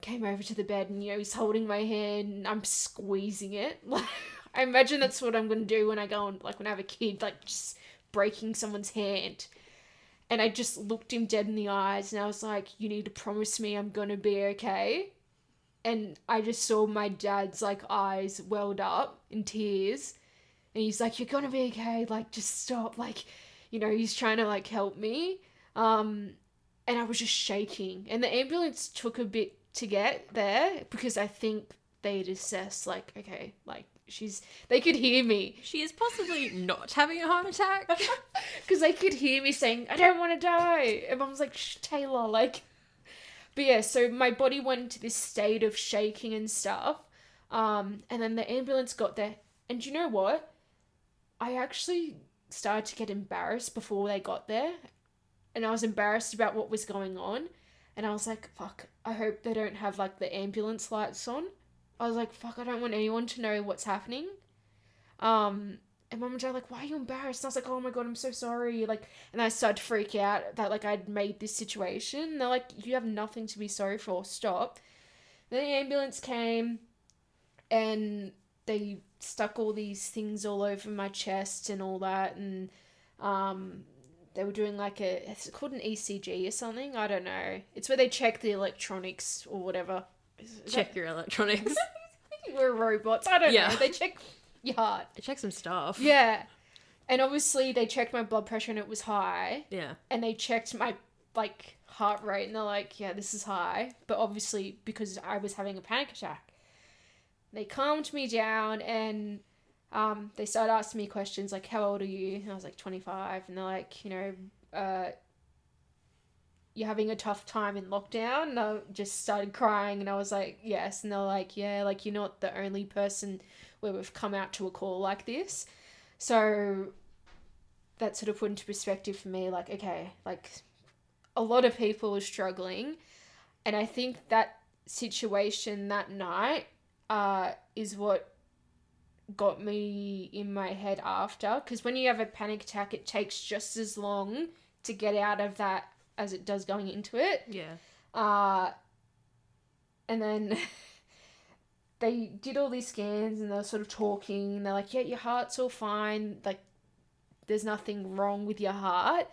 came over to the bed and, you know, he's holding my hand and I'm squeezing it. Like, I imagine that's what I'm going to do when I go and, like, when I have a kid, like, just breaking someone's hand. And I just looked him dead in the eyes and I was like, you need to promise me I'm to be okay. And I just saw my dad's, like, eyes welled up in tears and he's like, "You're gonna be okay. Like, just stop." Like, you know, he's trying to like help me. Um, and I was just shaking, and the ambulance took a bit to get there because I think they'd assess like, okay, like she's they could hear me She is possibly not having a heart attack. because they could hear me saying, "I don't want to die," and mom's like, Shh, "Taylor, like." But yeah, so my body went into this state of shaking and stuff, um, and then the ambulance got there, and you know what? I actually started to get embarrassed before they got there, and I was embarrassed about what was going on, and I was like, "Fuck! I hope they don't have like the ambulance lights on." I was like, "Fuck! I don't want anyone to know what's happening." Um, and mum and dad like, why are you embarrassed? And I was like, oh my god, I'm so sorry. Like, and I started to freak out that like I'd made this situation. And they're like, you have nothing to be sorry for. Stop. Then the ambulance came, and they stuck all these things all over my chest and all that, and um, they were doing like a it's called an ECG or something. I don't know. It's where they check the electronics or whatever. Check your electronics. we're robots. I don't Yeah. know. They check your heart. They check some stuff. Yeah. And obviously they checked my blood pressure and it was high. Yeah. And they checked my like heart rate and they're like, yeah, this is high. But obviously because I was having a panic attack. They calmed me down and um, they started asking me questions like, how old are you? And I was like, 25. And they're like, you know, uh, you're having a tough time in lockdown. And I just started crying and I was like, yes. And they're like, yeah, like you're not the only person where we've come out to a call like this. So that sort of put into perspective for me, like, okay, like a lot of people are struggling. And I think that situation that night uh, is what got me in my head after. Because when you have a panic attack, it takes just as long to get out of that as it does going into it. Yeah. Uh, and then they did all these scans and they're sort of talking. And they're like, yeah, your heart's all fine. Like, there's nothing wrong with your heart.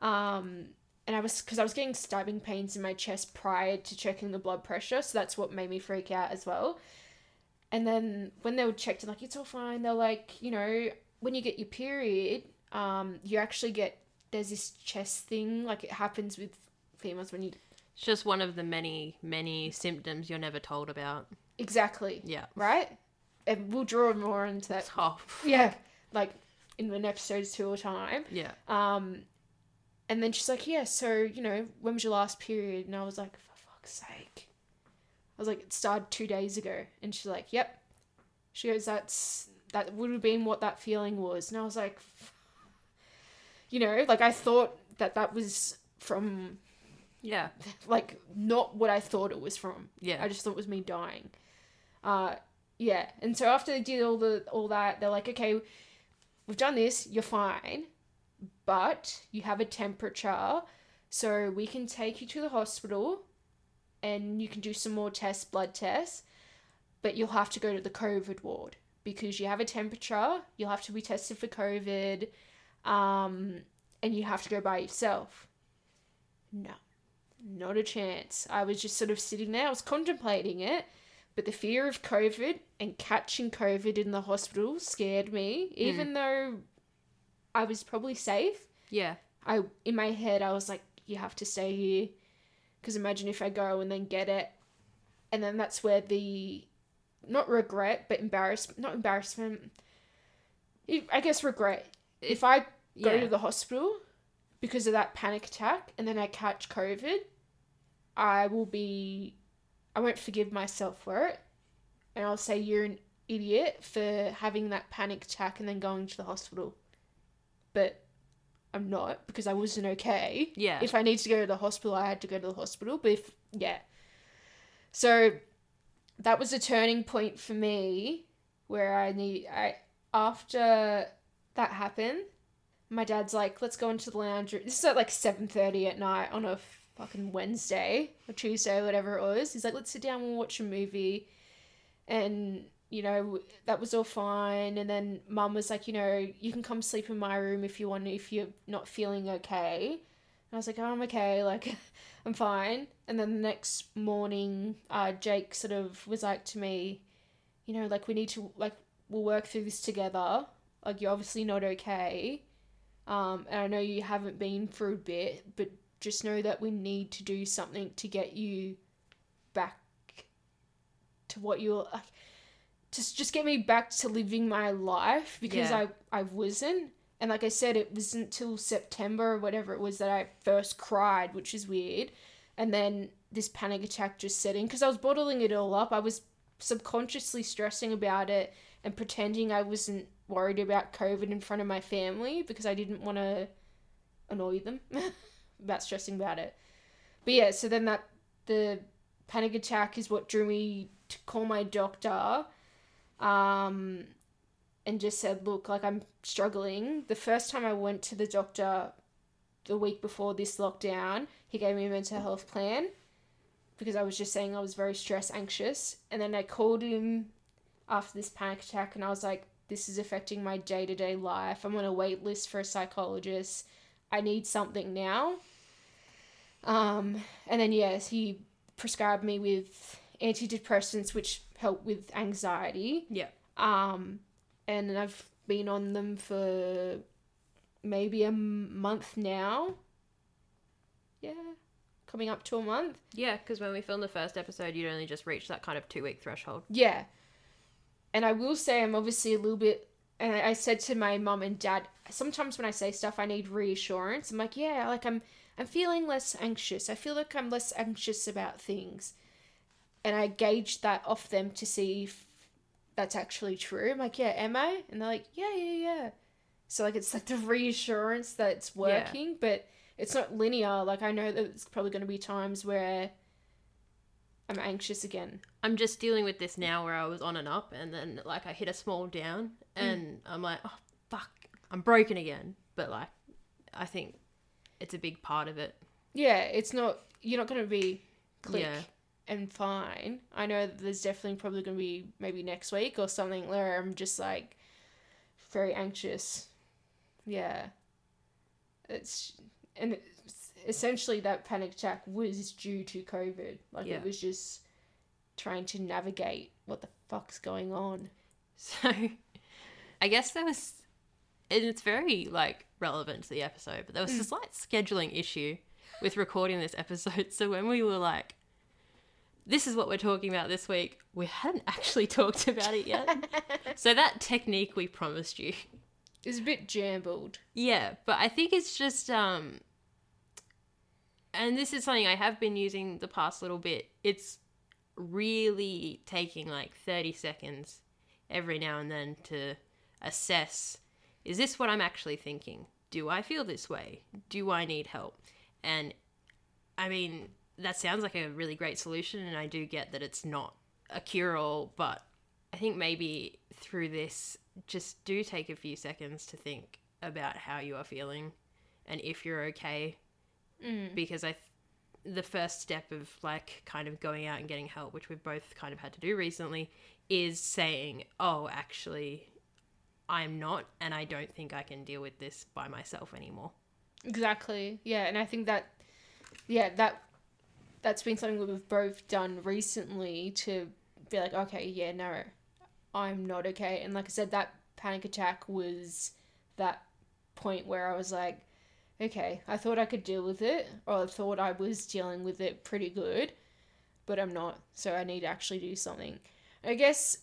Um, and I was, because I was getting stabbing pains in my chest prior to checking the blood pressure. So that's what made me freak out as well. And then when they were checked, and like, it's all fine. They're like, you know, when you get your period, um, you actually get, there's this chest thing. Like, it happens with females when you It's just one of the many, many symptoms you're never told about. Exactly. Yeah. Right? And we'll draw more into that. Tough. Yeah. Like in an episode two a time. Yeah. Um and then she's like, Yeah, so, you know, when was your last period? And I was like, For fuck's sake. I was like, it started two days ago. And she's like, Yep. She goes, That's that would have been what that feeling was. And I was like, you know, like I thought that that was from Yeah. like not what I thought it was from. Yeah. I just thought it was me dying. Uh yeah. And so after they did all the all that, they're like, okay, we've done this, you're fine, but you have a temperature, so we can take you to the hospital and you can do some more tests, blood tests, but you'll have to go to the COVID ward because you have a temperature, you'll have to be tested for COVID, um, and you have to go by yourself. No. Not a chance. I was just sort of sitting there, I was contemplating it, but the fear of COVID and catching COVID in the hospital scared me, even though I was probably safe. Yeah. I in my head I was like, you have to stay here, because imagine if I go and then get it, and then that's where the not regret but embarrassment, not embarrassment. I I guess regret. If I go Yeah. to the hospital because of that panic attack and then I catch COVID, I will be, I won't forgive myself for it. And I'll say, you're an idiot for having that panic attack and then going to the hospital. But I'm not because I wasn't okay. Yeah. If I need to go to the hospital, I had to go to the hospital. But if, yeah. So that was a turning point for me where I need, I, after that happened, my dad's like, let's go into the room." This is at like 7.30 at night on a fucking Wednesday or Tuesday, whatever it was. He's like, let's sit down and watch a movie. And, you know, that was all fine. And then mum was like, you know, you can come sleep in my room if you want, if you're not feeling okay. And I was like, oh, I'm okay. Like, I'm fine. And then the next morning, uh, Jake sort of was like to me, you know, like, we need to, like, we'll work through this together. Like you're obviously not okay. Um, and I know you haven't been for a bit, but just know that we need to do something to get you back to what you're like. Just, just get me back to living my life because Yeah. I, I wasn't. And like I said, it wasn't until September or whatever it was that I first cried, which is weird. And then this panic attack just set in because I was bottling it all up. I was subconsciously stressing about it and pretending I wasn't worried about COVID in front of my family because I didn't want to annoy them about stressing about it. But yeah, so then that the panic attack is what drew me to call my doctor um and just said, "Look, like I'm struggling." The first time I went to the doctor the week before this lockdown, he gave me a mental health plan because I was just saying I was very stress anxious. And then I called him after this panic attack and I was like, this is affecting my day to day life. I'm on a wait list for a psychologist. I need something now. Um, and then, yes, he prescribed me with antidepressants, which help with anxiety. Yeah. Um, and I've been on them for maybe a month now. Yeah, coming up to a month. Yeah, because when we filmed the first episode, you'd only just reached that kind of two week threshold. Yeah. And I will say I'm obviously a little bit and I said to my mum and dad, sometimes when I say stuff I need reassurance. I'm like, yeah, like I'm I'm feeling less anxious. I feel like I'm less anxious about things. And I gauged that off them to see if that's actually true. I'm like, yeah, am I? And they're like, yeah, yeah, yeah. So like it's like the reassurance that it's Yeah. working, but it's not linear. Like I know that it's probably going to be times where I'm anxious again. I'm just dealing with this now where I was on and up, and then like I hit a small down, mm. and I'm like, oh fuck, I'm broken again. But like, I think it's a big part of it. Yeah, it's not. You're not going to be click Yeah. and fine. I know that there's definitely probably going to be maybe next week or something where I'm just like very anxious. Yeah, it's and essentially that panic attack was due to COVID. Like Yeah. it was just trying to navigate what the fuck's going on. So, I guess there was, and it's very like relevant to the episode, but there was a slight scheduling issue with recording this episode. So when we were like, "This is what we're talking about this week," we hadn't actually talked about it yet. so that technique we promised you, is a bit jambled. yeah, but I think it's just um. And this is something I have been using the past little bit. It's really taking like 30 seconds every now and then to assess is this what I'm actually thinking? Do I feel this way? Do I need help? And I mean, that sounds like a really great solution, and I do get that it's not a cure all, but I think maybe through this, just do take a few seconds to think about how you are feeling and if you're okay. Mm. Because I, th- the first step of like kind of going out and getting help, which we've both kind of had to do recently, is saying, oh, actually, I'm not, and I don't think I can deal with this by myself anymore. Exactly. Yeah, and I think that yeah, that that's been something that we've both done recently to be like, okay, yeah, no, I'm not okay. And like I said, that panic attack was that point where I was like, okay, I thought I could deal with it, or I thought I was dealing with it pretty good, but I'm not. So I need to actually do something. I guess,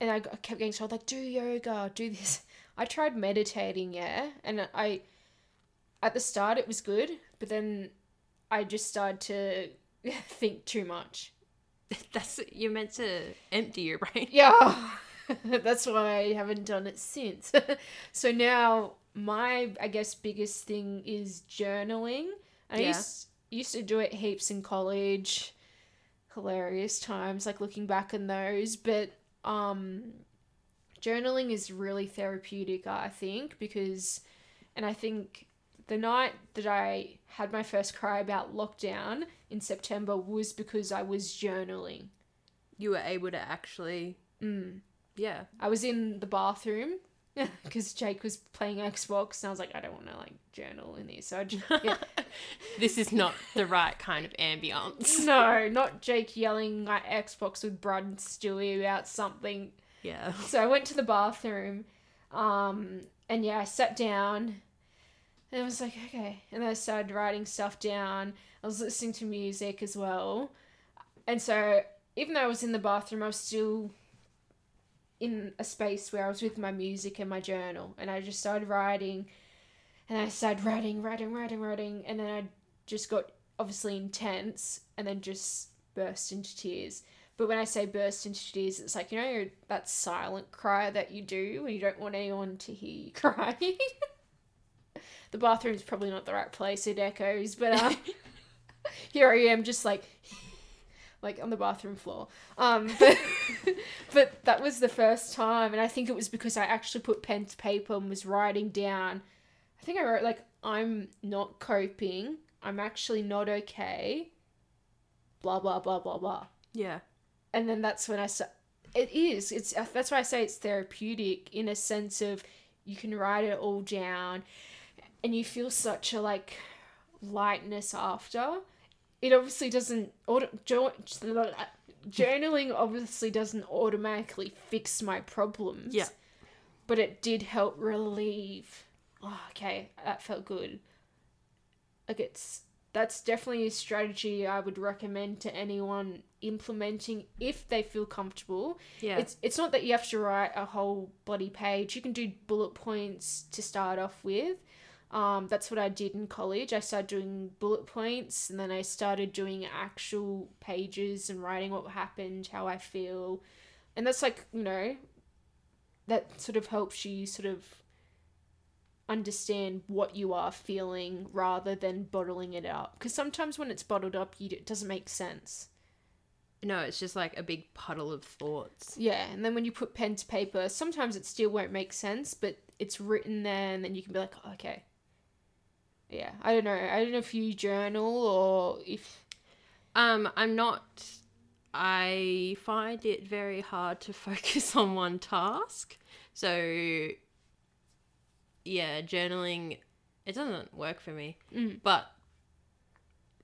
and I kept getting told like, do yoga, do this. I tried meditating, yeah, and I at the start it was good, but then I just started to think too much. That's you're meant to empty your brain. Yeah. That's why I haven't done it since. so now my I guess biggest thing is journaling. I Yeah. used used to do it heaps in college. Hilarious times like looking back on those, but um journaling is really therapeutic, I think, because and I think the night that I had my first cry about lockdown in September was because I was journaling. You were able to actually, Mm. yeah, I was in the bathroom because Jake was playing Xbox, and I was like, I don't want to like journal in here, So I just, yeah. this is not the right kind of ambience. no, not Jake yelling at Xbox with Brad and Stewie about something. Yeah. So I went to the bathroom, Um, and yeah, I sat down and I was like, okay. And then I started writing stuff down. I was listening to music as well. And so even though I was in the bathroom, I was still in a space where I was with my music and my journal. And I just started writing. And I started writing, writing, writing, writing. And then I just got obviously intense and then just burst into tears. But when I say burst into tears, it's like, you know, that silent cry that you do when you don't want anyone to hear you cry. the bathroom's probably not the right place, it echoes, but uh, here I am just like like on the bathroom floor. Um, but but that was the first time, and I think it was because I actually put pen to paper and was writing down. I think I wrote like I'm not coping. I'm actually not okay. Blah blah blah blah blah. Yeah. And then that's when I start. It is. It's that's why I say it's therapeutic in a sense of you can write it all down, and you feel such a like lightness after it obviously doesn't auto, jo- journaling obviously doesn't automatically fix my problems. Yeah. But it did help relieve. Oh, okay, that felt good. Like it's that's definitely a strategy I would recommend to anyone implementing if they feel comfortable. Yeah. It's it's not that you have to write a whole bloody page. You can do bullet points to start off with. Um, that's what I did in college. I started doing bullet points and then I started doing actual pages and writing what happened, how I feel. And that's like, you know, that sort of helps you sort of understand what you are feeling rather than bottling it up. Because sometimes when it's bottled up, you, it doesn't make sense. No, it's just like a big puddle of thoughts. Yeah, and then when you put pen to paper, sometimes it still won't make sense, but it's written there, and then you can be like, oh, okay, yeah, I don't know. I don't know if you journal or if. Um, I'm not. I find it very hard to focus on one task. So, yeah, journaling, it doesn't work for me. Mm. But,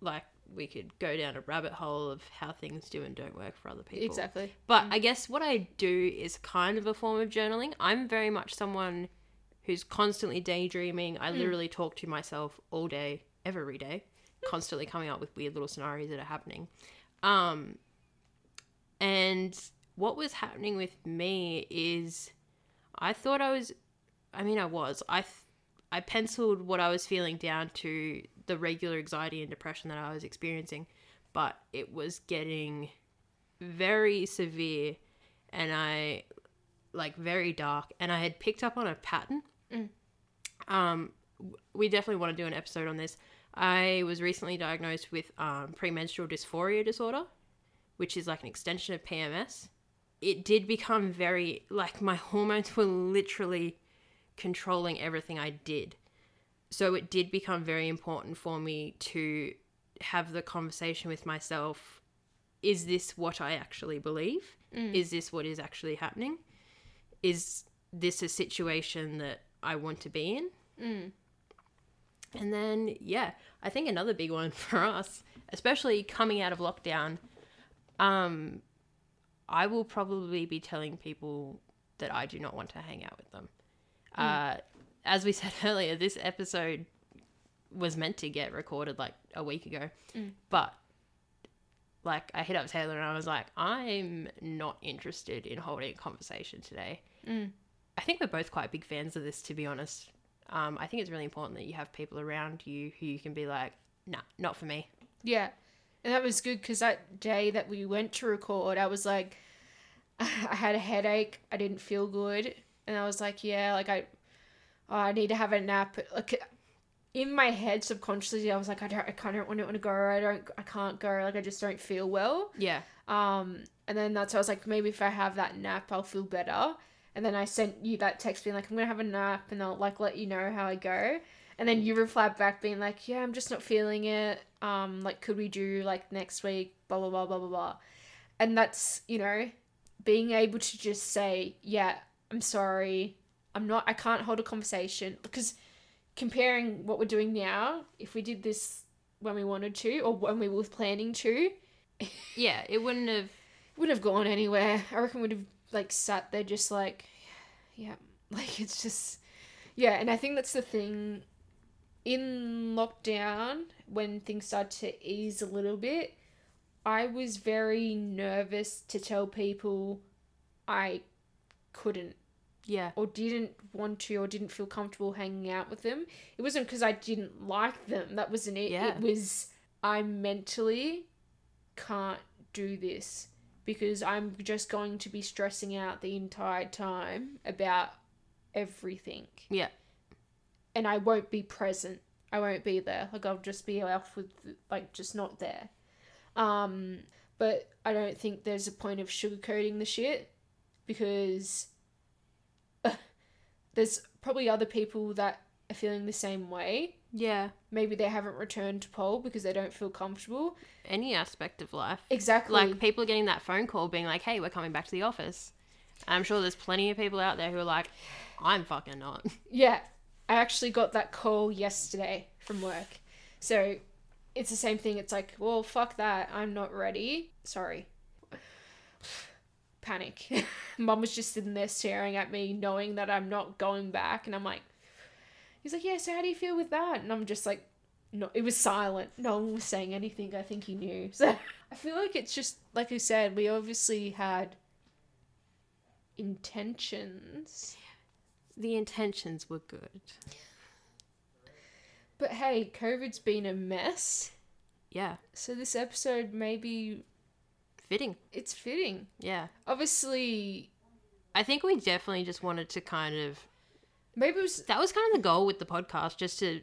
like, we could go down a rabbit hole of how things do and don't work for other people. Exactly. But I guess what I do is kind of a form of journaling. I'm very much someone who's constantly daydreaming. I literally talk to myself all day, every day, constantly coming up with weird little scenarios that are happening. Um, and what was happening with me is I thought I was, I mean, I was. I, th- I penciled what I was feeling down to the regular anxiety and depression that I was experiencing, but it was getting very severe and I like very dark and I had picked up on a pattern Mm. um, we definitely want to do an episode on this. I was recently diagnosed with um, premenstrual dysphoria disorder, which is like an extension of PMS. It did become very, like, my hormones were literally controlling everything I did. So it did become very important for me to have the conversation with myself is this what I actually believe? Mm. Is this what is actually happening? Is this a situation that I want to be in? Mm. And then, yeah, I think another big one for us, especially coming out of lockdown, um, I will probably be telling people that I do not want to hang out with them. Uh, as we said earlier, this episode was meant to get recorded like a week ago, Mm. but like I hit up Taylor and I was like, I'm not interested in holding a conversation today. Mm. I think we're both quite big fans of this, to be honest. Um, I think it's really important that you have people around you who you can be like, nah, not for me. Yeah. And that was good because that day that we went to record, I was like, I had a headache. I didn't feel good. And I was like, yeah, like I, oh, I need to have a nap. Like in my head, subconsciously, I was like, I don't, I kind of don't want to go. I don't, I can't go. Like I just don't feel well. Yeah. Um, and then that's, I was like, maybe if I have that nap, I'll feel better. And then I sent you that text being like, I'm gonna have a nap and I'll like let you know how I go. And then you replied back being like, Yeah, I'm just not feeling it. Um, like could we do like next week? Blah blah blah blah blah blah. And that's, you know, being able to just say, Yeah, I'm sorry. I'm not I can't hold a conversation because comparing what we're doing now, if we did this when we wanted to or when we were planning to, Yeah, it wouldn't have. wouldn't have gone anywhere. I reckon would have like sat there just like, yeah, Like it's just yeah, and I think that's the thing in lockdown when things started to ease a little bit, I was very nervous to tell people I couldn't Yeah. or didn't want to or didn't feel comfortable hanging out with them. It wasn't because I didn't like them. That wasn't it. Yeah. It was I mentally can't do this because I'm just going to be stressing out the entire time about everything. Yeah. And I won't be present. I won't be there. Like I'll just be off with like just not there. Um but I don't think there's a point of sugarcoating the shit because there's probably other people that are feeling the same way. Yeah. Maybe they haven't returned to pole because they don't feel comfortable. Any aspect of life. Exactly. Like people are getting that phone call being like, "Hey, we're coming back to the office." I'm sure there's plenty of people out there who are like, "I'm fucking not." yeah, I actually got that call yesterday from work. So it's the same thing. It's like, well, fuck that. I'm not ready. Sorry. Panic. Mum was just sitting there staring at me, knowing that I'm not going back. And I'm like, he's like, yeah, so how do you feel with that? And I'm just like, no, it was silent. No one was saying anything. I think he knew. So I feel like it's just, like I said, we obviously had intentions. The intentions were good. But hey, COVID's been a mess. Yeah. So this episode may be Fitting. it's fitting. Yeah. Obviously, I think we definitely just wanted to kind of maybe it was. that was kind of the goal with the podcast, just to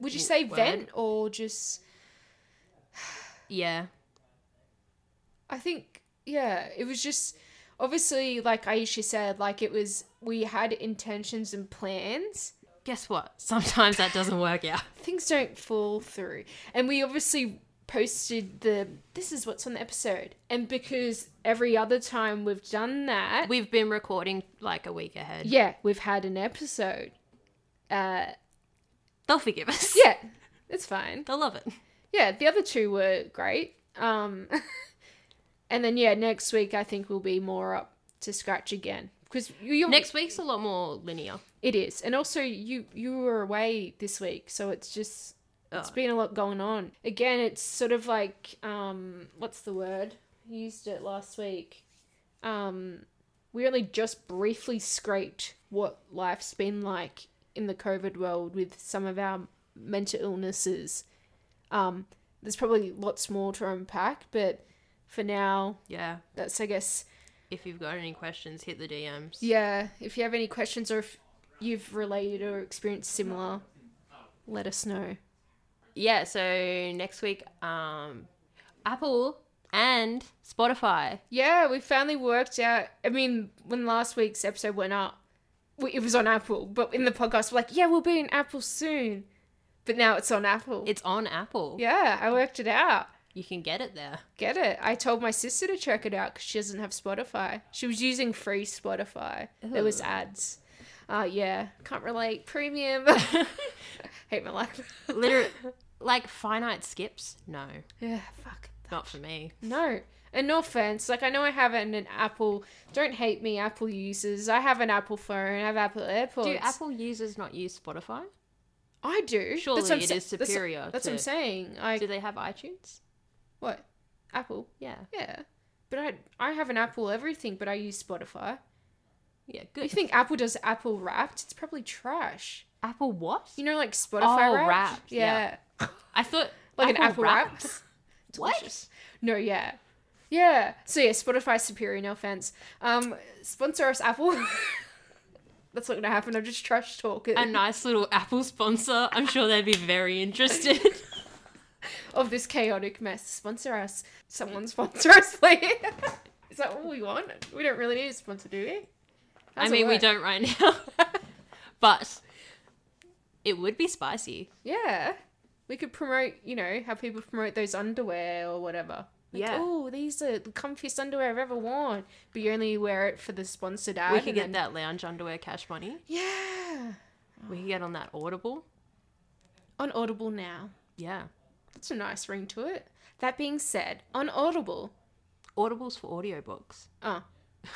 Would you say Word. vent or just? yeah. I think yeah, it was just obviously like Aisha said, like it was we had intentions and plans. Guess what? Sometimes that doesn't work out. Things don't fall through, and we obviously posted the this is what's on the episode, and because every other time we've done that, We've been recording like a week ahead. yeah, we've had an episode. Uh, They'll forgive us. yeah, it's fine. They'll love it. yeah, the other two were great. Um, and then yeah, next week I think we'll be more up to scratch again because you you're, Next week's a lot more linear. it is, and also you you were away this week, so it's just it's Oh. been a lot going on. Again, it's sort of like um, what's the word? I used it last week. Um, we only just briefly scraped what life's been like in the COVID world with some of our mental illnesses. Um, there's probably lots more to unpack, but for now, Yeah. that's I guess If you've got any questions, hit the DMs. yeah. If you have any questions or if you've related or experienced similar, let us know. Yeah, so next week, um, Apple and Spotify. Yeah, we finally worked out. I mean, when last week's episode went up, we, it was on Apple, but in the podcast, we're like, yeah, we'll be in Apple soon. But now it's on Apple. It's on Apple. yeah, I worked it out. You can get it there. Get it? I told my sister to check it out because she doesn't have Spotify. She was using free Spotify. There was ads. Uh, yeah, can't relate. Premium. Hate my life. Literally, like finite skips? No, Yeah, fuck. not for me. No. And no offense, like I know I have an, an Apple. Don't hate me, Apple users. I have an Apple phone. I have Apple AirPods. Do Apple users not use Spotify? I do. Surely what I'm it sa- is that's- superior That's, what I'm saying. I Do they have iTunes? what? Apple. Yeah. Yeah. But I I have an Apple everything, but I use Spotify. Yeah, good. You think Apple does Apple Wrapped? It's probably trash. Apple what? You know, like Spotify Oh, Wrapped. Wrapped, Yeah. yeah. I thought Like an Apple? Wrapped. What? Delicious. No, yeah. Yeah. So yeah, Spotify's superior, no offense. Um sponsor us Apple. That's not gonna happen. I'm just trash talking A nice little Apple sponsor. I'm sure they'd be very interested. of this chaotic mess. Sponsor us. Someone sponsor us, please. Is that what we want? We don't really need a sponsor, do we? I How's it mean, we don't right now. but it would be spicy. Yeah. We could promote, you know, how people promote those underwear or whatever. Like, Yeah. Oh, these are the comfiest underwear I've ever worn. But you only wear it for the sponsored ad. we could get then- that lounge underwear cash money. Yeah. We could get on that Audible. On Audible now. Yeah. That's a nice ring to it. That being said, on Audible. Audible's for audiobooks. Oh.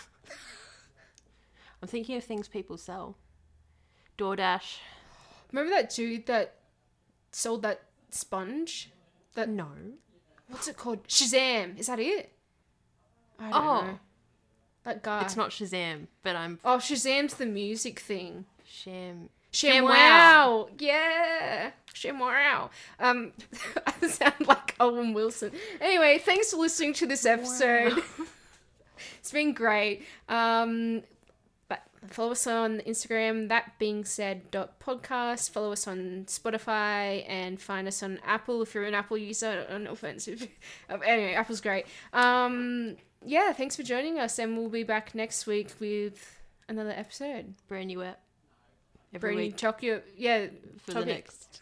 I'm thinking of things people sell. DoorDash. Remember that dude that sold that sponge? That No. what's it called? Shazam. Is that it? I don't Oh. know. That guy. It's not Shazam, but I'm Oh, Shazam's the music thing. Sham. Sham wow. Yeah. Sham wow. Um I sound like Owen Wilson. Anyway, thanks for listening to this episode. it's been great. Um follow us on Instagram, that being said dot podcast. Follow us on Spotify and find us on Apple if you're an Apple user. No offense. uh, anyway, Apple's great. Um yeah, thanks for joining us and we'll be back next week with another episode. Brand new app. Every Brand new week Tokyo, yeah, for the next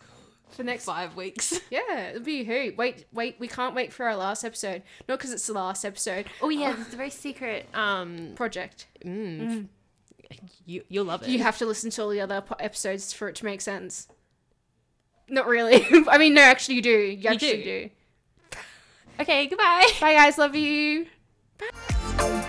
for next. five weeks. Yeah, it'll be who. Wait, wait, we can't wait for our last episode. Not because it's the last episode. Oh yeah, it's a very secret. Um, Project. mm, you you'll love it. You have to listen to all the other episodes for it to make sense. Not really. I mean, no, actually, you do. You actually do. do. okay, goodbye. Bye, guys. Love you. Bye.